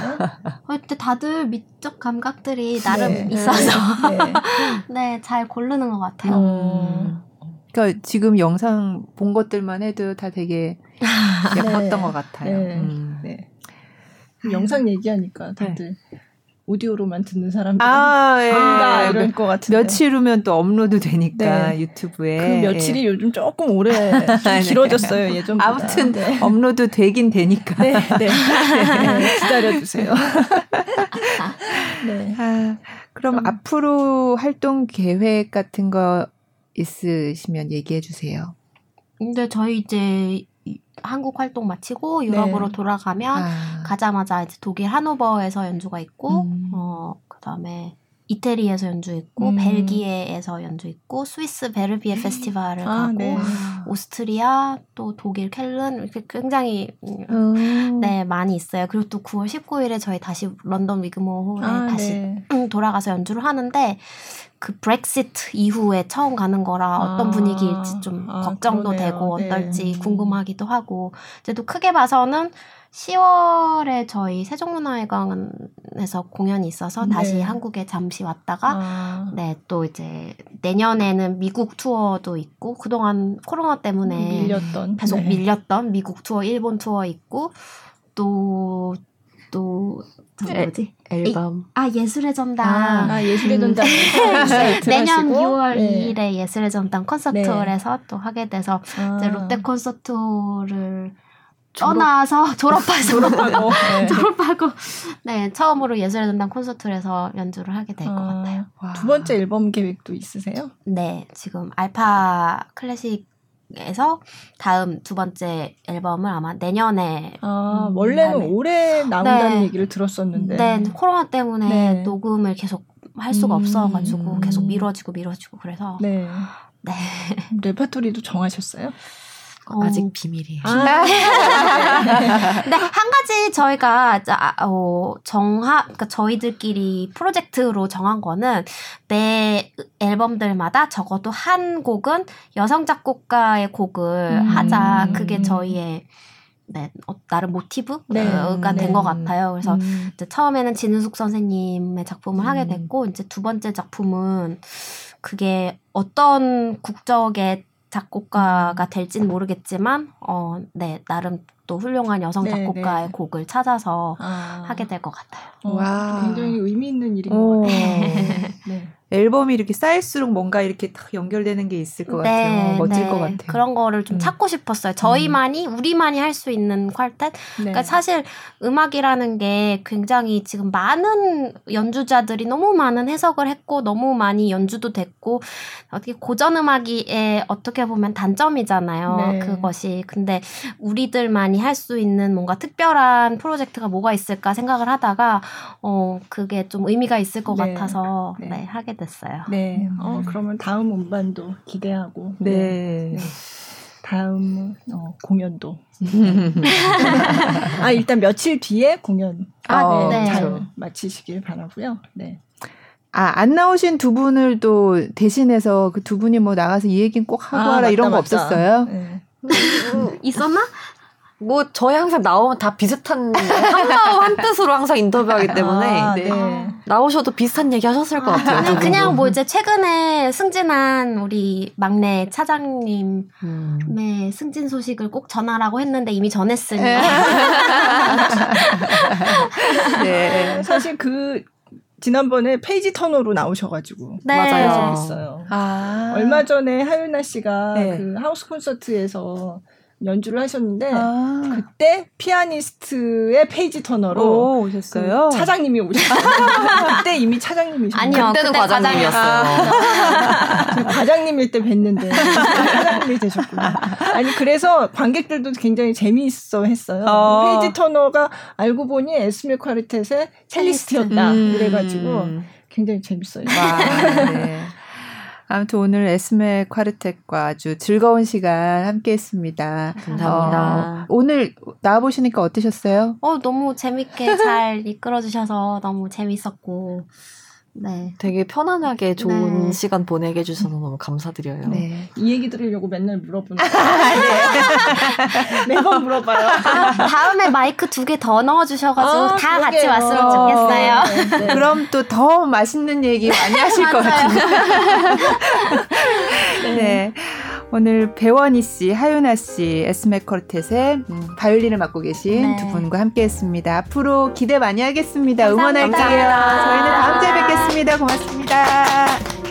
그때 다들 미적 감각들이 나름 네. 있어서 네. 네잘 고르는 것 같아요. 어. 그러니까 그러니까 지금 영상 본 것들만 해도 다 되게 (laughs) 예뻤던 네. 것 같아요. 네. 음. 네. 영상 얘기하니까 다들 네. 오디오로만 듣는 사람들 아, 예. 아, 이럴 것 같은데 며칠 후면 또 업로드 되니까 네. 유튜브에 그 며칠이 예. 요즘 조금 오래 (laughs) 네. 길어졌어요 예전보다 아무튼 네. 업로드 되긴 되니까 네, 네. (laughs) 네. 기다려주세요. (laughs) 네. 아, 그럼, 그럼 앞으로 활동 계획 같은 거 있으시면 얘기해 주세요. 근데 저희 이제 한국 활동 마치고 유럽으로 네. 돌아가면 아. 가자마자 이제 독일 하노버에서 연주가 있고 음. 어 그다음에 이태리에서 연주 있고 음. 벨기에에서 연주 있고 스위스 베르비에 음. 페스티벌을 아, 가고 네. 오스트리아 또 독일 켈른 이렇게 굉장히 음. 네 많이 있어요. 그리고 또 9월 19일에 저희 다시 런던 위그모 홀에 아, 다시 네. (clears throat) 돌아가서 연주를 하는데 그 브렉시트 이후에 처음 가는 거라 어떤 아, 분위기일지 좀 아, 걱정도 그러네요. 되고 어떨지 네. 궁금하기도 하고 이제 또 크게 봐서는 10월에 저희 세종문화회관에서 공연이 있어서 네. 다시 한국에 잠시 왔다가 아. 네또 이제 내년에는 미국 투어도 있고 그동안 코로나 때문에 밀렸던 계속 네. 밀렸던 미국 투어 일본 투어 있고 또또 또 뭐지? 앨범. 아 예술의 전당. 아, 아 예술의 전당. 네. (laughs) 내년 6월 네. 2일에 예술의 전당 콘서트홀에서 네. 또 하게 돼서 아. 이제 롯데 콘서트홀을 떠나서 졸업해서 (laughs) 졸업하고 네. 졸업하고 네 처음으로 예술의 전당 콘서트에서 연주를 하게 될것 아, 같아요. 와. 두 번째 앨범 계획도 있으세요? 네 지금 알파 클래식 에서 다음 두 번째 앨범을 아마 내년에 아, 음, 원래는 올해 나온다는 네. 얘기를 들었었는데 네 코로나 때문에 네. 녹음을 계속 할 수가 음. 없어가지고 계속 미뤄지고 미뤄지고 그래서 네. 네. 레파토리도 정하셨어요? 어. 아직 비밀이에요. 아. (laughs) 네, 한 가지 저희가 어, 정하, 그러니까 저희들끼리 프로젝트로 정한 거는 내 앨범들마다 적어도 한 곡은 여성 작곡가의 곡을 음. 하자. 그게 저희의 네, 어, 나름 모티브가 네, 된것 네. 같아요. 그래서 음. 이제 처음에는 진은숙 선생님의 작품을 음. 하게 됐고, 이제 두 번째 작품은 그게 어떤 국적의 작곡가가 될진 모르겠지만 어, 네, 나름 또 훌륭한 여성 네, 작곡가의 네. 곡을 찾아서 아. 하게 될 것 같아요. 어, 와. 굉장히 의미 있는 일인 것 같아요. (laughs) 네. 앨범이 이렇게 쌓일수록 뭔가 이렇게 딱 연결되는 게 있을 것 네, 같아요. 멋질 네. 것 같아요. 그런 거를 좀 음. 찾고 싶었어요. 저희만이 음. 우리만이 할 수 있는 퀄텟. 그러니까 네. 사실 음악이라는 게 굉장히 지금 많은 연주자들이 너무 많은 해석을 했고 너무 많이 연주도 됐고 어떻게 고전 음악이 어떻게 보면 단점이잖아요. 네. 그것이 근데 우리들만이 할 수 있는 뭔가 특별한 프로젝트가 뭐가 있을까 생각을 하다가 어 그게 좀 의미가 있을 것 네. 같아서 네. 네 하게 됐어요. 네. 어, 그러면 다음 음반도 기대하고. 네. 네. 네. 다음 어, 공연도. (laughs) 아 일단 며칠 뒤에 공연 아, 어, 네. 잘 마치시길 바라고요. 네. 아, 안 나오신 두 분을 또 대신해서 그 두 분이 뭐 나가서 이 얘기는 꼭 하고 아, 하라 맞다, 이런 거 맞다. 없었어요? 네. 있었나? 뭐 저희 항상 나오면 다 비슷한 (laughs) 한마음 한 뜻으로 항상 인터뷰하기 때문에 아, 네. 네. 나오셔도 비슷한 얘기 하셨을 것 같아요. 그냥, 그냥 뭐 이제 최근에 승진한 우리 막내 차장님의 음. 승진 소식을 꼭 전하라고 했는데 이미 전했으니. 네. (laughs) 네. 사실 그 지난번에 페이지 터너로 나오셔가지고 네. 맞아요. 아. 얼마 전에 하유나 씨가 네. 그 하우스 콘서트에서 연주를 하셨는데 아. 그때 피아니스트의 page turner로 오, 오셨어요. 그 차장님이 오셨어요. (laughs) 그때 이미 차장님이셨어요. 아니요, 그때는 과장님이었어요. 아, 과장님일 때 뵀는데 차장님이 되셨구나. 아니 그래서 관객들도 굉장히 재미있어 했어요. 어. 페이지 터너가 알고 보니 에스메 콰르텟의 첼리스트였다. 음. 그래가지고 굉장히 재밌어요. 와, 네. 아무튼 오늘 에스메 콰르텍과 아주 즐거운 시간 함께 했습니다. 감사합니다. 어, 오늘 나와보시니까 어떠셨어요? 어, 너무 재밌게 잘 이끌어주셔서 너무 재밌었고, 네. 되게 편안하게 좋은 네. 시간 보내게 해주셔서 너무 감사드려요. 네. 이 얘기 들으려고 맨날 물어보는 (laughs) 아, 네. 매번 물어봐요. (laughs) 다음에 마이크 두 개 더 넣어주셔가지고 아, 다 같이 왔으면 좋겠어요. 네, 네. (laughs) 그럼 또 더 맛있는 얘기 많이 하실 것 같은데. 네. 오늘 배원희 씨, 하윤아 씨, 에스메 커르텟의 음, 바이올린을 맡고 계신 네. 두 분과 함께했습니다. 앞으로 기대 많이 하겠습니다. 응원할게요. 저희는 다음 주에 뵙겠습니다. 고맙습니다.